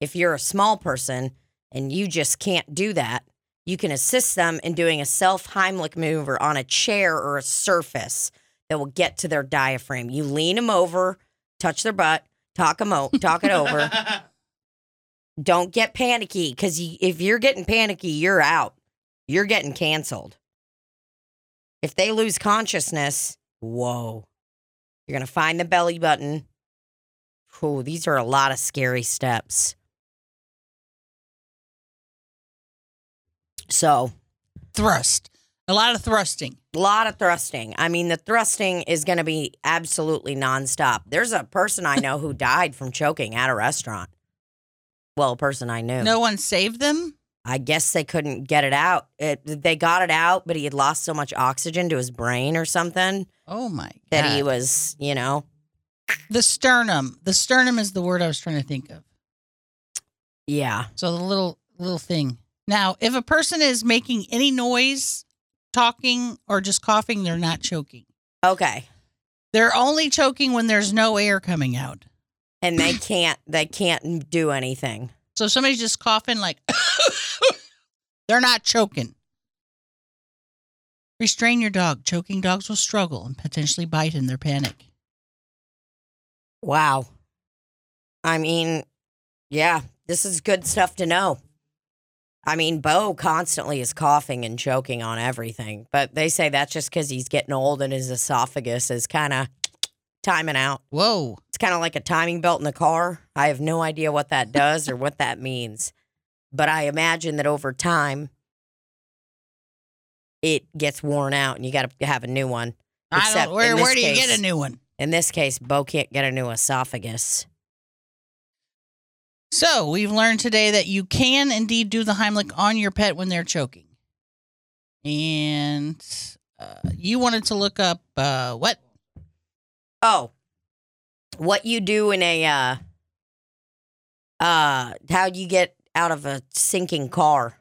if you're a small person and you just can't do that, you can assist them in doing a self Heimlich maneuver on a chair or a surface that will get to their diaphragm. You lean them over, touch their butt, talk them o- talk it over. [LAUGHS] Don't get panicky because if you're getting panicky, you're out. You're getting canceled. If they lose consciousness, whoa. You're going to find the belly button. Oh, these are a lot of scary steps. So, Thrust. A lot of thrusting. a lot of thrusting. I mean, the thrusting is going to be absolutely nonstop. There's a person I know who [LAUGHS] died from choking at a restaurant. Well, a person I knew. No one saved them. I guess they couldn't get it out. It, they got it out, but he had lost so much oxygen to his brain or something Oh my that he was, you know, the sternum. The sternum is the word I was trying to think of. yeah. So the little little thing. Now, if a person is making any noise, talking or just coughing, they're not choking. Okay. They're only choking when there's no air coming out. And they can't they can't do anything. So if somebody's just coughing like [COUGHS] they're not choking. Restrain your dog. Choking dogs will struggle and potentially bite in their panic. Wow. I mean, yeah, this is good stuff to know. I mean, Bo constantly is coughing and choking on everything, but they say that's just because he's getting old and his esophagus is kind of timing out. Whoa. It's kind of like a timing belt in the car. I have no idea what that does or what that means, but I imagine that over time it gets worn out and you got to have a new one. I Except don't where where do you get a new one? In this case, Bo can't get a new esophagus. So we've learned today that you can indeed do the Heimlich on your pet when they're choking. And uh, you wanted to look up uh, what? Oh, what you do in a uh, uh, how you get out of a sinking car?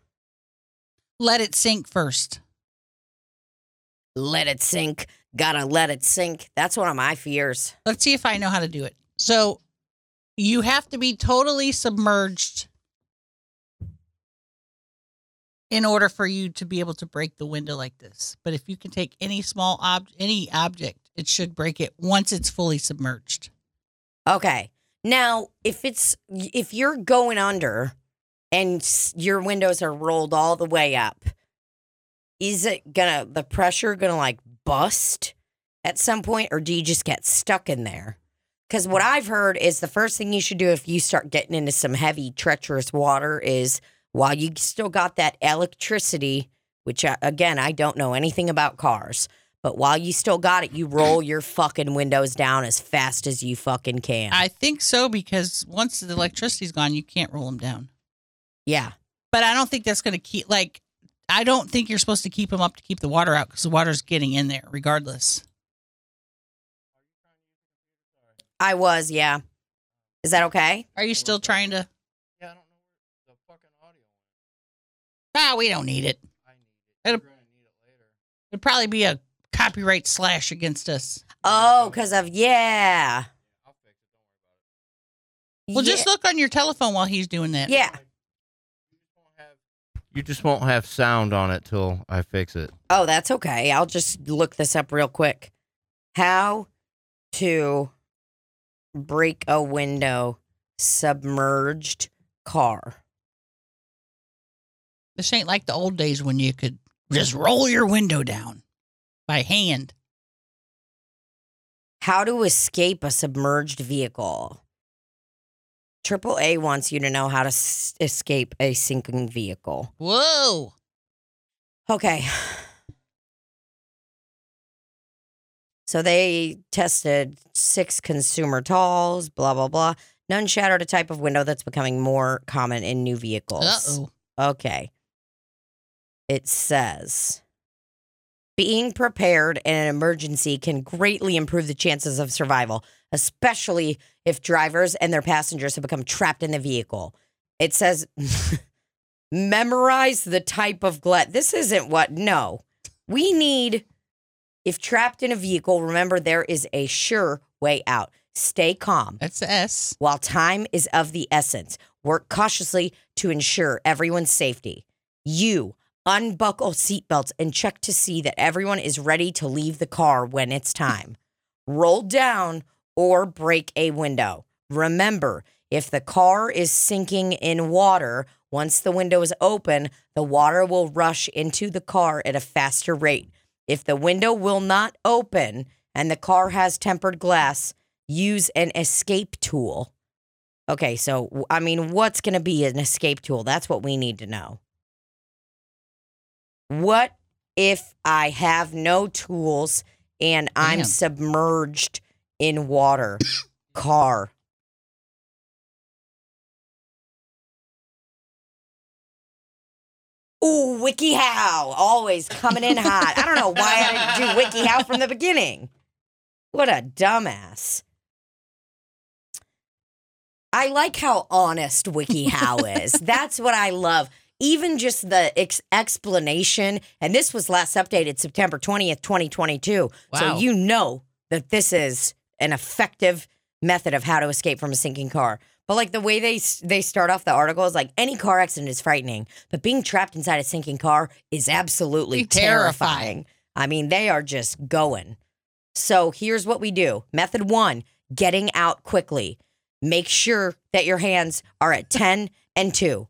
Let it sink first. Let it sink. Gotta let it sink. That's one of my fears. Let's see if I know how to do it. So you have to be totally submerged in order for you to be able to break the window like this. But if you can take any small ob any object, it should break it once it's fully submerged. Okay. Now, if it's if you're going under and your windows are rolled all the way up, is it gonna the pressure gonna like bust at some point, or do you just get stuck in there? Because what I've heard is the first thing you should do if you start getting into some heavy, treacherous water is while you still got that electricity, which uh, again I don't know anything about cars. But while you still got it, you roll your fucking windows down as fast as you fucking can. I think so because once the electricity's gone, you can't roll them down. yeah. But I don't think that's going to keep like I don't think you're supposed to keep them up to keep the water out because the water's getting in there regardless. I was, yeah. Is that okay? Are you still trying to? Yeah, I don't know the fucking audio. Ah, we don't need it. I need it. It'll- We're gonna need it later. It'd probably be a copyright slash against us. Oh, because of, yeah. Well, just look on your telephone while he's doing that. yeah. You just won't have sound on it till I fix it. Oh, that's okay. I'll just look this up real quick. How to break a window submerged car. This ain't like the old days when you could just roll your window down by hand. How to escape a submerged vehicle. Triple A wants you to know how to s- escape a sinking vehicle. Whoa. Okay. So they tested six consumer talls, blah, blah, blah. None shattered a type of window that's becoming more common in new vehicles. Uh oh. Okay. It says being prepared in an emergency can greatly improve the chances of survival, especially if drivers and their passengers have become trapped in the vehicle. It says [LAUGHS] memorize the type of glass. This isn't what, no. We need, if trapped in a vehicle, remember there is a sure way out. Stay calm. That's the S. While time is of the essence, work cautiously to ensure everyone's safety. You unbuckle seatbelts and check to see that everyone is ready to leave the car when it's time. Roll down or break a window. Remember, if the car is sinking in water, once the window is open, the water will rush into the car at a faster rate. If the window will not open and the car has tempered glass, use an escape tool. Okay, so I mean, what's going to be an escape tool? That's what we need to know. What if I have no tools and I'm Damn. submerged in water? [COUGHS] Car. Ooh, WikiHow, always coming in hot. I don't know why I didn't do WikiHow from the beginning. What a dumbass. I like how honest WikiHow is. That's what I love. Even just the ex- explanation, and this was last updated September 20th, 2022. So you know that this is an effective method of how to escape from a sinking car. But like the way they they start off the article is like any car accident is frightening, but being trapped inside a sinking car is absolutely Terrifying. terrifying. I mean, they are just going. So here's what we do. Method one getting out quickly. Make sure that your hands are at 10 and 2.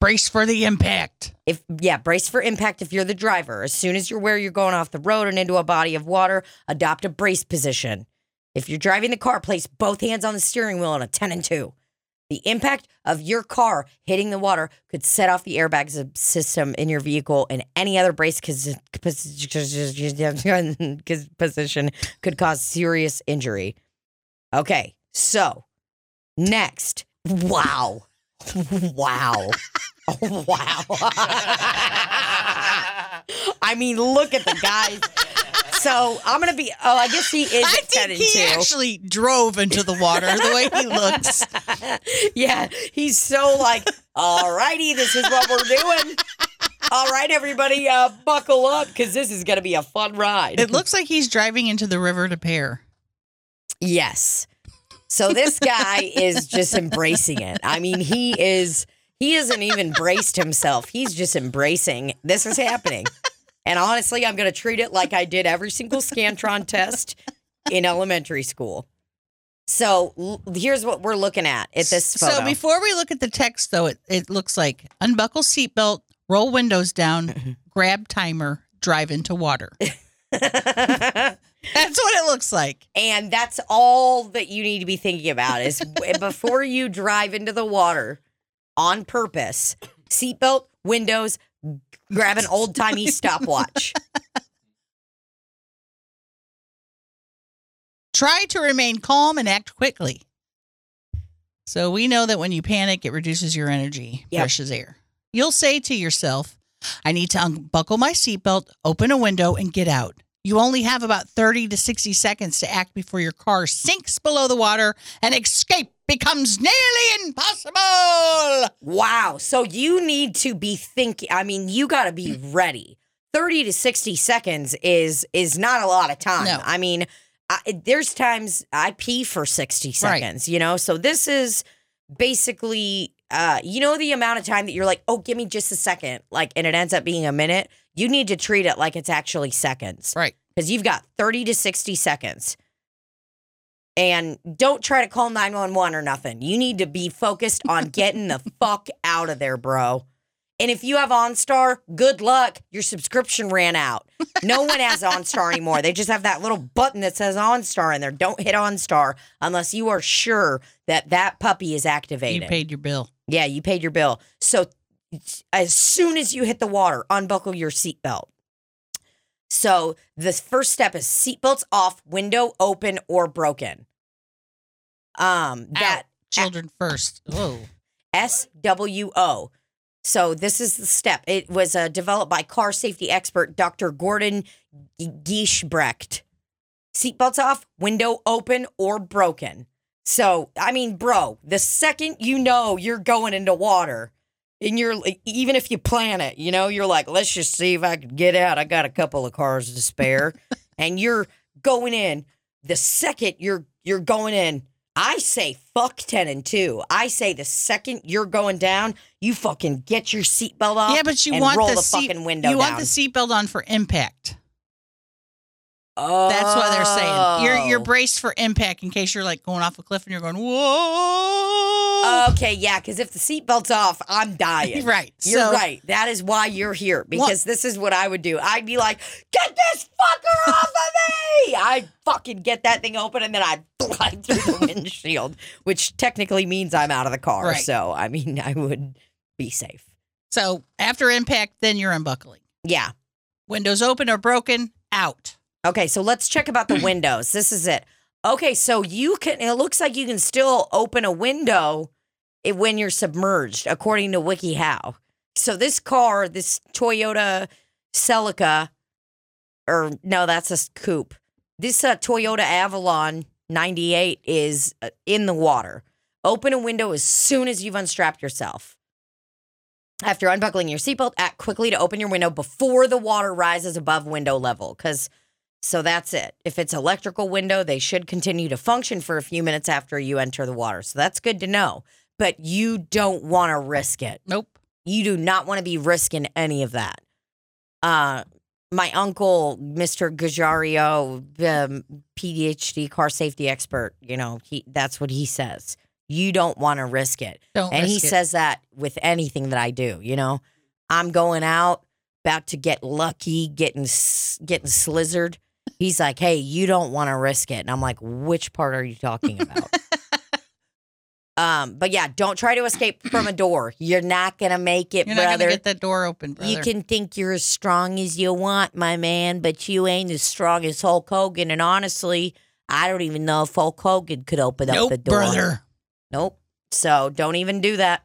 Brace for the impact. If yeah, brace for impact if you're the driver. As soon as you're where you're going off the road and into a body of water, adopt a brace position. If you're driving the car, place both hands on the steering wheel on a 10 and 2. The impact of your car hitting the water could set off the airbag s- system in your vehicle, and any other brace [LAUGHS] position could cause serious injury. Okay, so next. Wow. [LAUGHS] Wow. Oh, [LAUGHS] wow. I mean, look at the guys. So I'm gonna be. Oh, I guess he is I think he actually drove into the water the way he looks. [LAUGHS] yeah, he's so like, all righty, this is what we're doing. All right, everybody, uh, buckle up because this is gonna be a fun ride. It looks like he's driving into the river to pair. Yes. So this guy is just embracing it. I mean, he is he hasn't even braced himself. He's just embracing this is happening. And honestly, I'm going to treat it like I did every single Scantron test in elementary school. So l- here's what we're looking at at this photo. So before we look at the text, though, it, it looks like unbuckle seatbelt, roll windows down, [LAUGHS] grab timer, drive into water. [LAUGHS] That's what it looks like. And that's all that you need to be thinking about is [LAUGHS] before you drive into the water on purpose, seatbelt, windows, grab an old timey [LAUGHS] stopwatch. Try to remain calm and act quickly. So we know that when you panic, it reduces your energy, Yep. air. You'll say to yourself, I need to unbuckle my seatbelt, open a window, and get out. You only have about 30 to 60 seconds to act before your car sinks below the water and escape becomes nearly impossible. Wow. So you need to be thinking. I mean, you got to be ready. 30 to 60 seconds is is not a lot of time. No. I mean, I, there's times I pee for 60 seconds, you know? So this is basically, uh, you know, the amount of time that you're like, oh, give me just a second, like, and it ends up being a minute. You need to treat it like it's actually seconds Right. because you've got 30 to 60 seconds. And don't try to call 911 or nothing. You need to be focused on [LAUGHS] getting the fuck out of there, bro. And if you have OnStar, good luck. Your subscription ran out. No one has OnStar anymore. They just have that little button that says OnStar in there. Don't hit OnStar unless you are sure that that puppy is activated. You paid your bill. Yeah, you paid your bill. So as soon as you hit the water, unbuckle your seatbelt. So the first step is seatbelts off, window open or broken. Um, that Children first. Whoa. S W O. So this is the step. It was uh, developed by car safety expert Dr. Gordon Giesbrecht. Seatbelts off, window open or broken. So I mean, bro, the second you know you're going into water, and you're even if you plan it, you know, you're like, let's just see if I can get out. I got a couple of cars to spare, [LAUGHS] and you're going in. The second you're you're going in, I say fuck ten and two. I say the second you're going down, you fucking get your seatbelt off. yeah, but you want roll the, the seat, fucking window You down. want the seatbelt on for impact. Oh, That's what they're saying. You're you're oh. braced for impact in case you're like going off a cliff and you're going whoa. okay, yeah. Because if the seatbelt's off, I'm dying. [LAUGHS] right. You're so, right. That is why you're here because this is what I would do. I'd be like, "Get this fucker [LAUGHS] off of me!" I'd fucking get that thing open and then I'd [LAUGHS] fly through the windshield, which technically means I'm out of the car. Right. So I mean, I would be safe. So after impact, then you're unbuckling. Yeah. Windows open or broken, out. Okay, so let's check about the [CLEARS THROAT] windows. This is it. Okay, so you can. It looks like you can still open a window when you're submerged, according to WikiHow. So this car, this Toyota Celica, or no, that's a coupe. This uh, Toyota Avalon 98 is uh, in the water. Open a window as soon as you've unstrapped yourself. After unbuckling your seatbelt, act quickly to open your window before the water rises above window level. Because so that's it. If it's electrical window, they should continue to function for a few minutes after you enter the water. So that's good to know. But you don't want to risk it. Nope. You do not want to be risking any of that. Uh, my uncle, Mr. Gajario, um, PhD car safety expert, you know, he that's what he says. You don't want to risk it. Don't And he it. says that with anything that I do, you know. I'm going out, about to get lucky, getting getting slizzard. He's like, "Hey, you don't want to risk it." And I'm like, "Which part are you talking about?" [LAUGHS] um, but yeah, don't try to escape from a door. You're not going to make it, You're not brother. gonna get that door open, brother. You can think you're as strong as you want, my man, but you ain't as strong as Hulk Hogan. And honestly, I don't even know if Hulk Hogan could open up the door. brother. Nope. So don't even do that.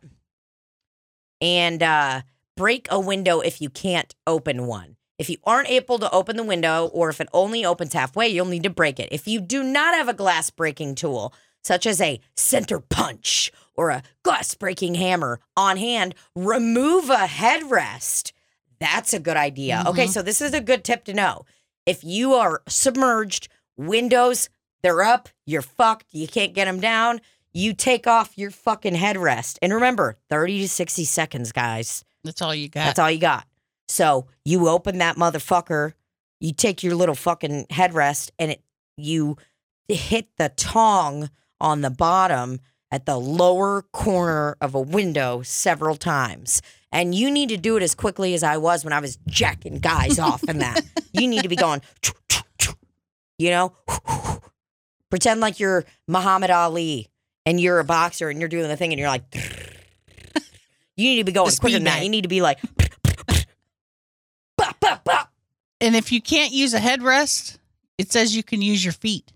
And uh, break a window if you can't open one. If you aren't able to open the window, or if it only opens halfway, you'll need to break it. If you do not have a glass breaking tool, such as a center punch or a glass breaking hammer on hand, remove a headrest. That's a good idea. Okay, Mhm. so this is a good tip to know. If you are submerged, windows, they're up, you're fucked, you can't get them down, you take off your fucking headrest. And remember, 30 to 60 seconds, guys. That's all you got. That's all you got. So you open that motherfucker, you take your little fucking headrest, and it you hit the tong on the bottom at the lower corner of a window several times. And you need to do it as quickly as I was when I was jacking guys off in that. [LAUGHS] You need to be going, you know, pretend like you're Muhammad Ali and you're a boxer and you're doing the thing and you're like, you need to be going quicker than that. You need to be like. And if you can't use a headrest, it says you can use your feet.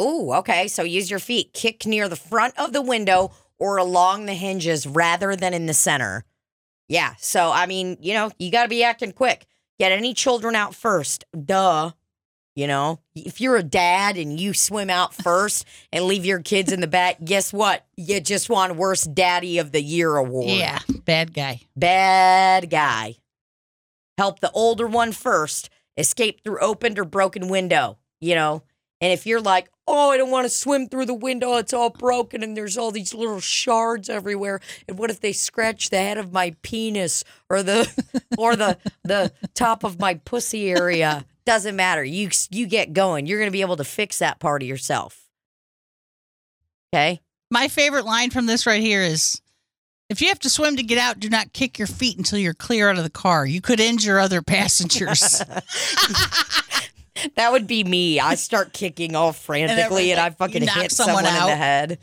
Ooh, okay. So use your feet. Kick near the front of the window or along the hinges rather than in the center. Yeah. So, I mean, you know, you got to be acting quick. Get any children out first. Duh. You know, if you're a dad and you swim out [LAUGHS] first and leave your kids in the back, guess what? You just won Worst Daddy of the Year award. Yeah, bad guy. Bad guy. Help the older one first escape through opened or broken window. You know, And if you're like, oh, I don't want to swim through the window, it's all broken and there's all these little shards everywhere. And what if they scratch the head of my penis or the [LAUGHS] or the the top of my pussy area? Doesn't matter. You you get going. You're gonna be able to fix that part of yourself. Okay. My favorite line from this right here is if you have to swim to get out, do not kick your feet until you're clear out of the car. You could injure other passengers. [LAUGHS] That would be me. I start kicking all frantically and, I fucking hit someone someone, in the head.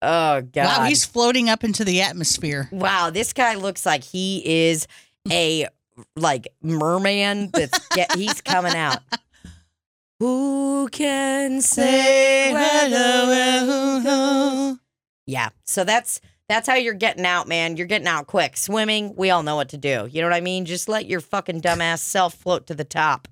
Oh god. wow, he's floating up into the atmosphere. Wow, this guy looks like he is a like merman that's get, he's coming out. [LAUGHS] Who can say hello? Yeah. So that's that's how you're getting out, man. You're getting out quick. Swimming, we all know what to do. You know what I mean? Just let your fucking dumbass self float to the top.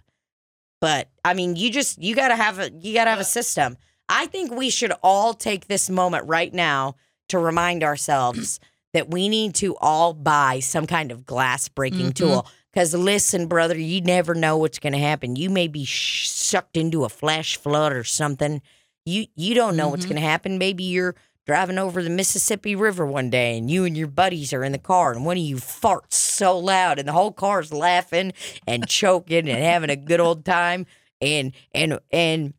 But I mean, you just you gotta have a you gotta have a system. I think we should all take this moment right now to remind ourselves [CLEARS THROAT] that we need to all buy some kind of glass breaking Mhm. tool. Because listen, brother, you never know what's going to happen. You may be sh- sucked into a flash flood or something. You you don't know what's Mhm. going to happen. Maybe you're driving over the Mississippi River one day and you and your buddies are in the car and one of you farts so loud and the whole car's laughing and choking and having a good old time and and and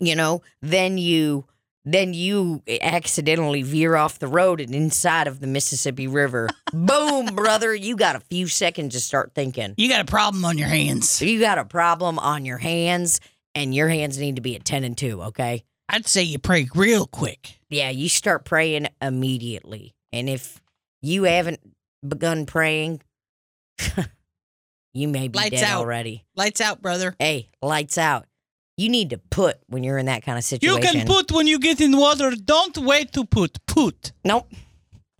you know then you then you accidentally veer off the road and inside of the Mississippi River. Boom, brother, you got a few seconds to start thinking. You got a problem on your hands. You got a problem on your hands and your hands need to be at 10 and 2, okay? I'd say you pray real quick. Yeah, you start praying immediately. And if you haven't begun praying, [LAUGHS] you may be Lights dead out. already. Lights out, brother. Hey, lights out. You need to put when you're in that kind of situation. You can put when you get in water. Don't wait to put. Put. Nope.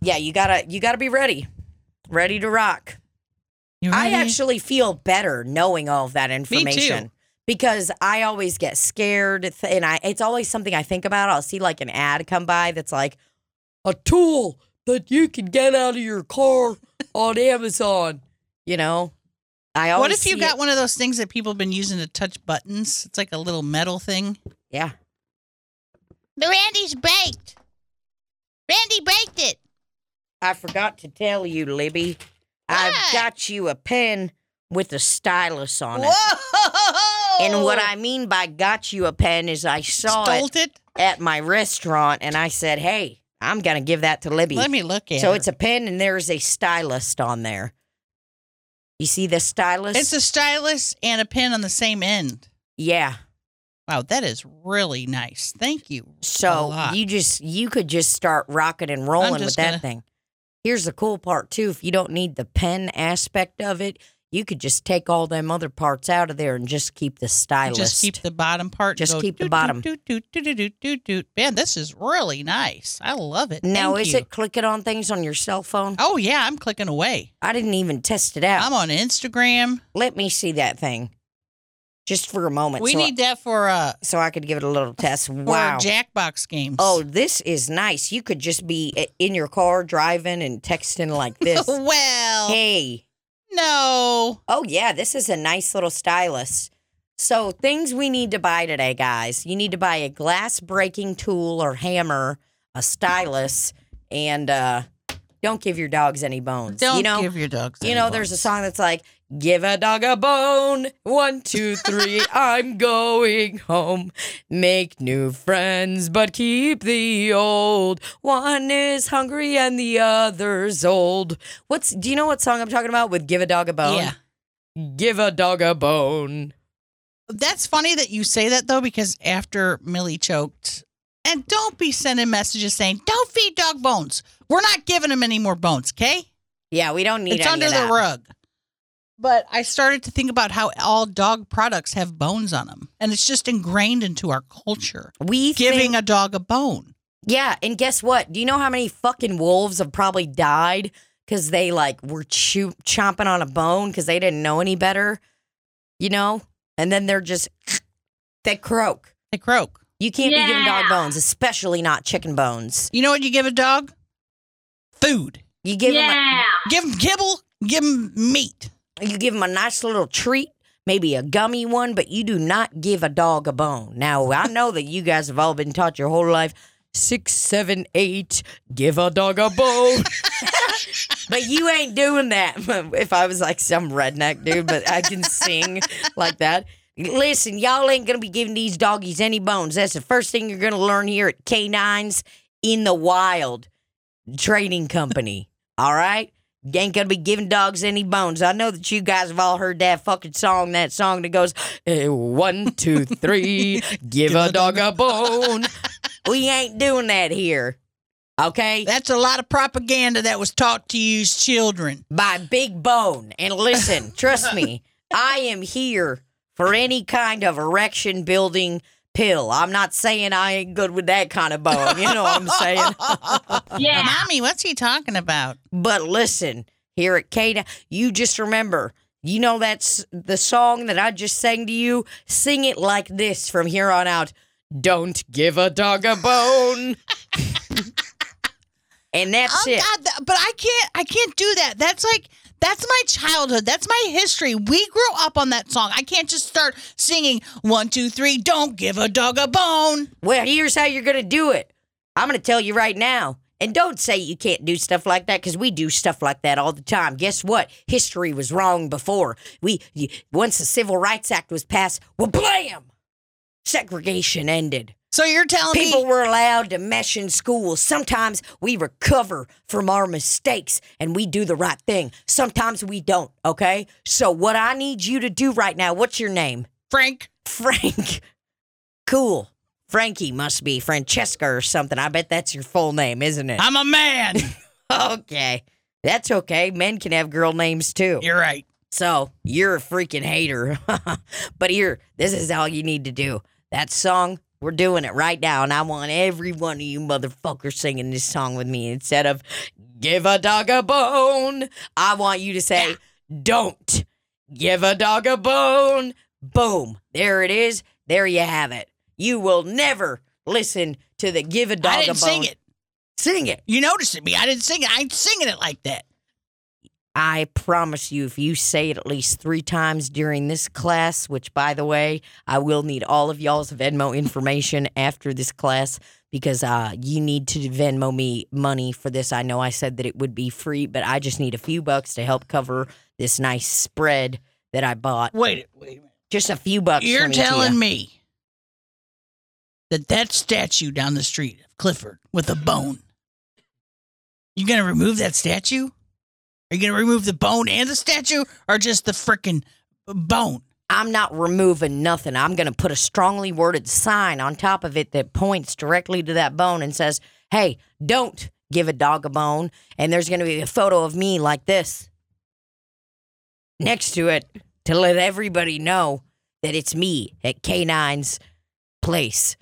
Yeah, you gotta you gotta be ready, ready to rock. I actually feel better knowing all of that too. information because I always get scared, th- and I it's always something I think about. I'll see like an ad come by that's like a tool that you can get out of your car on [LAUGHS] Amazon. You know, I always What if you got it- one of those things that people have been using to touch buttons? It's like a little metal thing. yeah. The Randy's baked. Randy baked it. I forgot to tell you, Libby. I've got you a pen with a stylus on it. Whoa! [LAUGHS] And what I mean by got you a pen is I saw Stole it it. at my restaurant and I said, hey, I'm going to give that to Libby. Let me look at it. so her. it's a pen and there's a stylist on there. You see the stylus? It's a stylus and a pen on the same end. yeah. Wow, that is really nice. Thank you. So you just you could just start rocking and rolling with that gonna- thing. Here's the cool part too. If you don't need the pen aspect of it, you could just take all them other parts out of there and just keep the stylus. Just keep the bottom part. Just keep the bottom. Doot, doot, doot, doot, doot, doot, doot. Man, this is really nice. I love it. now Thank is you. it clicking on things on your cell phone? Oh yeah, I'm clicking away. I didn't even test it out. I'm on Instagram. Let me see that thing, just for a moment. We so need that for uh so I could give it a little test. for Wow. Jackbox games. Oh, this is nice. You could just be in your car driving and texting like [LAUGHS] this. well, hey. No. Oh, yeah, this is a nice little stylus. So, things we need to buy today, guys. You need to buy a glass breaking tool or hammer, a stylus, and uh, don't give your dogs any bones. Don't you know, give your dogs. you know, there's a song that's like, Give a dog a bone. One, two, three. [LAUGHS] I'm going home. Make new friends, but keep the old. One is hungry and the other's old. What's, do you know what song I'm talking about with Give a Dog a Bone? Yeah. Give a dog a bone. That's funny that you say that though, because after Millie choked, and don't be sending messages saying, "Don't feed dog bones." We're not giving him any more bones, okay? Yeah, we don't need it's any under the rug. But I started to think about how all dog products have bones on them, and it's just ingrained into our culture. We Giving think, a dog a bone. yeah, and guess what? Do you know how many fucking wolves have probably died because they like were chew- chomping on a bone because they didn't know any better? You know, and then they're just they croak. They croak. You can't be giving dog bones, especially not chicken bones. You know what you give a dog? Food. You give yeah. Give him kibble. Give him meat. You give them a nice little treat, maybe a gummy one, but you do not give a dog a bone. Now, I [LAUGHS] know that you guys have all been taught your whole life six, seven, eight, give a dog a bone. [LAUGHS] but you ain't doing that. [LAUGHS] if I was like some redneck dude, but I can sing like that. Listen, y'all ain't gonna be giving these doggies any bones. That's the first thing you're gonna learn here at Canines in the Wild Trading Company. All right? You ain't gonna be giving dogs any bones. I know that you guys have all heard that fucking song, that song that goes, eh, one, two, three, [LAUGHS] give a dog a bone. We ain't doing that here. Okay? That's a lot of propaganda that was taught to you as children. by Big Bone. And listen, trust me, [LAUGHS] I am here for any kind of erection building pill. I'm not saying I ain't good with that kind of bone. You know what I'm saying? [LAUGHS] Yeah. Mommy, what's he talking about? But listen, here at Cada, you just remember. You know that's the song that I just sang to you? Sing it like this from here on out. Don't give a dog a bone. [LAUGHS] and that's Oh it. God, but I can't. I can't do that. That's like that's my childhood. That's my history. We grew up on that song. I can't just start singing one, two, three. Don't give a dog a bone. Well, here's how you're going to do it. I'm going to tell you right now. And don't say you can't do stuff like that because we do stuff like that all the time. Guess what? History was wrong before. We once the Civil Rights Act was passed, well, blam, segregation ended. So you're telling People me? were allowed to mesh in school. Sometimes we recover from our mistakes and we do the right thing. Sometimes we don't. Okay. So what I need you to do right now? What's your name? Frank, Frank. [LAUGHS] Cool. Frankie must be Francesca or something. I bet that's your full name, isn't it? I'm a man. [LAUGHS] Okay. That's okay. Men can have girl names too. you're right. So you're a freaking hater. [LAUGHS] but here, this is all you need to do. That song, we're doing it right now. And I want every one of you motherfuckers singing this song with me. Instead of give a dog a bone, I want you to say, don't give a dog a bone. Boom. There it is. There you have it. You will never listen to the give a dog I a didn't bone. sing it. Sing it. You noticed it me. I didn't sing it. I ain't singing it like that. I promise you, if you say it at least three times during this class, which by the way, I will need all of y'all's Venmo information after this class because uh, you need to Venmo me money for this. I know I said that it would be free, but I just need a few bucks to help cover this nice spread that I bought. Wait, wait a minute. Just a few bucks. You're from each of telling me that that statue down the street of Clifford with a bone. you're gonna remove that statue? You gonna remove the bone and the statue, or just the frickin' bone? I'm not removing nothing. I'm going to put a strongly worded sign on top of it that points directly to that bone and says, hey, don't give a dog a bone. And there's going to be a photo of me like this next to it to let everybody know that it's me at K9's place.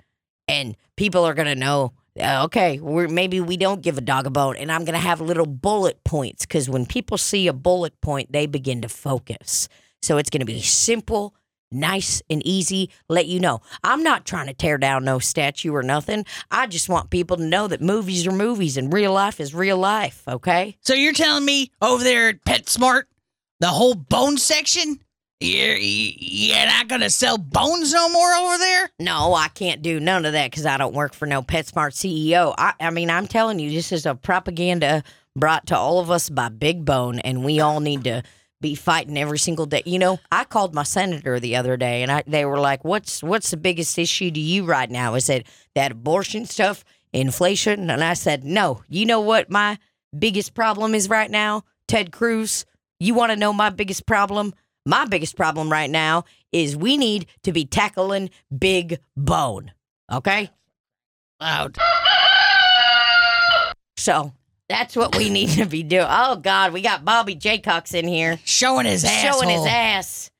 And people are going to know. Uh, Okay, we're, maybe we don't give a dog a bone, and I'm gonna have little bullet points because when people see a bullet point, they begin to focus. So it's going to be simple, nice, and easy. Let you know. I'm not trying to tear down no statue or nothing. I just want people to know that movies are movies and real life is real life, okay? So you're telling me over there at PetSmart, the whole bone section, you're, you're not gonna sell bones no more over there? No, I can't do none of that because I don't work for no PetSmart CEO. I, I mean, I'm telling you, this is a propaganda brought to all of us by Big Bone, and we all need to be fighting every single day. You know, I called my senator the other day, and I, they were like, "What's what's the biggest issue to you right now?" Is it that abortion stuff, inflation? And I said, "No. You know what my biggest problem is right now, Ted Cruz? You want to know my biggest problem?" My biggest problem right now is we need to be tackling Big Bone. Okay? Loud. So that's what we need to be doing. Oh, God, we got Bobby Jaycox in here Showing his ass. showing his ass.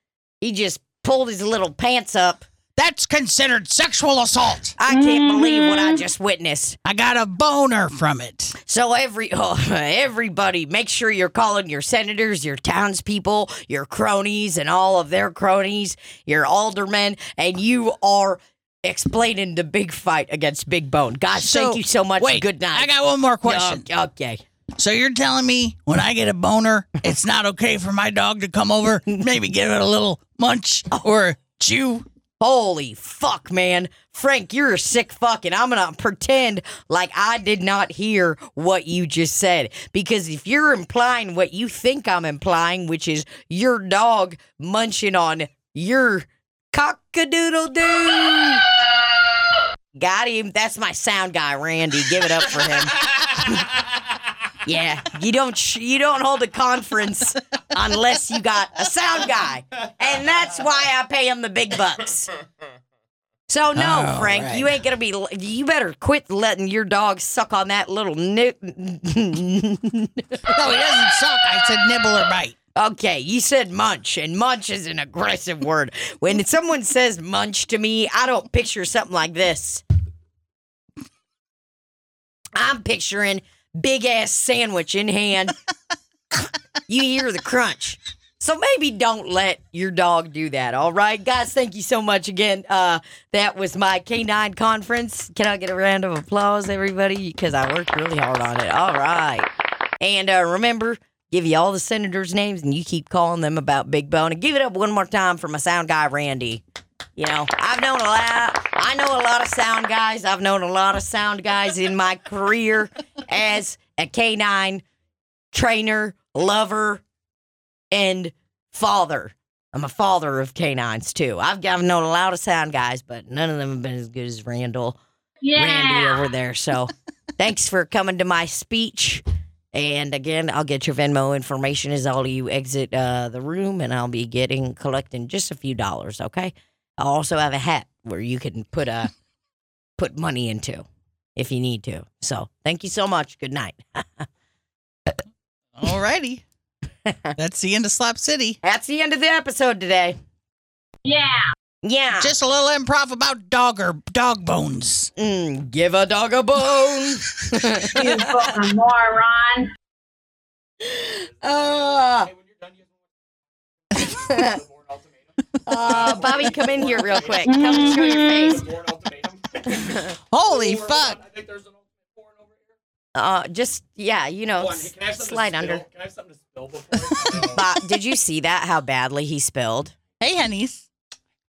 He just pulled his little pants up. That's considered sexual assault. I can't mm-hmm. believe what I just witnessed. I got a boner from it. So every [LAUGHS] oh, everybody, make sure you're calling your senators, your townspeople, your cronies, and all of their cronies, your aldermen, and you are explaining the big fight against Big Bone. Guys, So, thank you so much. Wait, Good night. I got one more question. Oh, okay. So you're telling me when I get a boner, it's not okay for my dog to come over, [LAUGHS] maybe give it a little munch, or chew. Holy fuck, man. Frank, you're a sick fuck, and I'm gonna pretend like I did not hear what you just said. Because if you're implying what you think I'm implying, which is your dog munching on your cockadoodle doo. Got him. That's my sound guy, Randy. Give it up for him. [LAUGHS] yeah, you don't you don't hold a conference unless you got a sound guy, and that's why I pay him the big bucks. So no, All Frank, right. you ain't gonna be. You better quit letting your dog suck on that little nip. [LAUGHS] No, he doesn't suck. I said nibble or bite. Okay, you said munch, and munch is an aggressive word. When someone says munch to me, I don't picture something like this. I'm picturing big ass sandwich in hand. [LAUGHS] you hear the crunch. So maybe don't let your dog do that. All right, guys. Thank you so much again. Uh, that was my K9 conference. Can I get a round of applause, everybody? Because I worked really hard on it. All right. And uh, remember, give you all the senators' names, and you keep calling them about Big Bone. And give it up one more time for my sound guy, Randy. You know, I've known a lot. I know a lot of sound guys. I've known a lot of sound guys in my career as a canine trainer, lover, and father. I'm a father of canines too. I've, I've known a lot of sound guys, but none of them have been as good as Randall. Randy over there. So [LAUGHS] thanks for coming to my speech. And again, I'll get your Venmo information as all of you exit uh, the room, and I'll be getting collecting just a few dollars. Okay. I'll also have a hat where you can put a [LAUGHS] put money into if you need to. So thank you so much. Good night. All righty. [LAUGHS] That's the end of Slap City. That's the end of the episode today. Yeah. Yeah. Just a little improv about dog or dog bones. Mm, give a dog a bone. [LAUGHS] You fucking moron. uh, uh, Bobby, come in here real quick. Come and show your face. The Bourne Ultimatum. Holy fuck. one. I think there's an ultimate born over here. Uh, just yeah, you know, One. Can I have something to slide under. Can I have something to spill before? [LAUGHS] Bob, did you see that? How badly he spilled? Hey, honeys.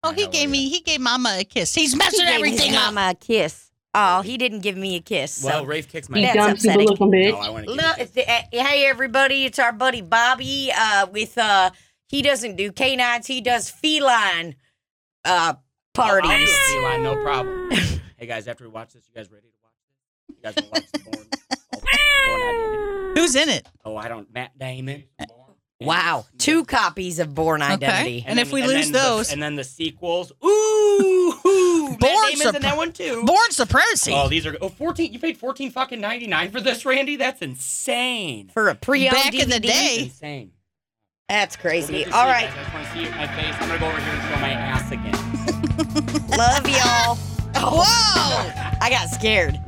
Oh, Hi, he gave are me he gave Mama a kiss. He's messing He gave everything his up. mama a kiss. Oh, he didn't give me a kiss. So. well, Rafe kicks my You That's dumb upsetting. bitch. No, I want to Look, it's the- uh, hey everybody, it's our buddy Bobby. Uh, with uh, he doesn't do canines, he does feline uh parties. I'll feline, no problem. hey guys, after we watch this, you guys ready to watch this? You guys want to watch the Bourne? [LAUGHS] Born Who's in it? Oh, I don't. Matt Damon. Wow, two copies of Bourne Identity. Okay. And if we then lose the- those- and then the sequels. Ooh, ooh Matt Born Damon's in that one too. Bourne Supremacy. Oh, these are oh 14. You paid 14 fucking 99 for this, Randy? That's insane. For a pre-owned Back in the DVD? day. Insane. That's crazy. good to All see you right, guys. I just want to see my face. I'm gonna go over here and show my ass again. [LAUGHS] love y'all. Oh, Whoa! I got scared.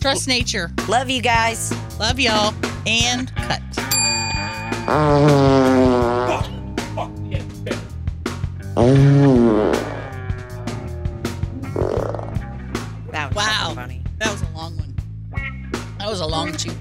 Trust nature. Love you guys. Love y'all. And cut. Fuck, fuck, yeah, yeah. That was Wow. funny. That was a long one. That was a long chew.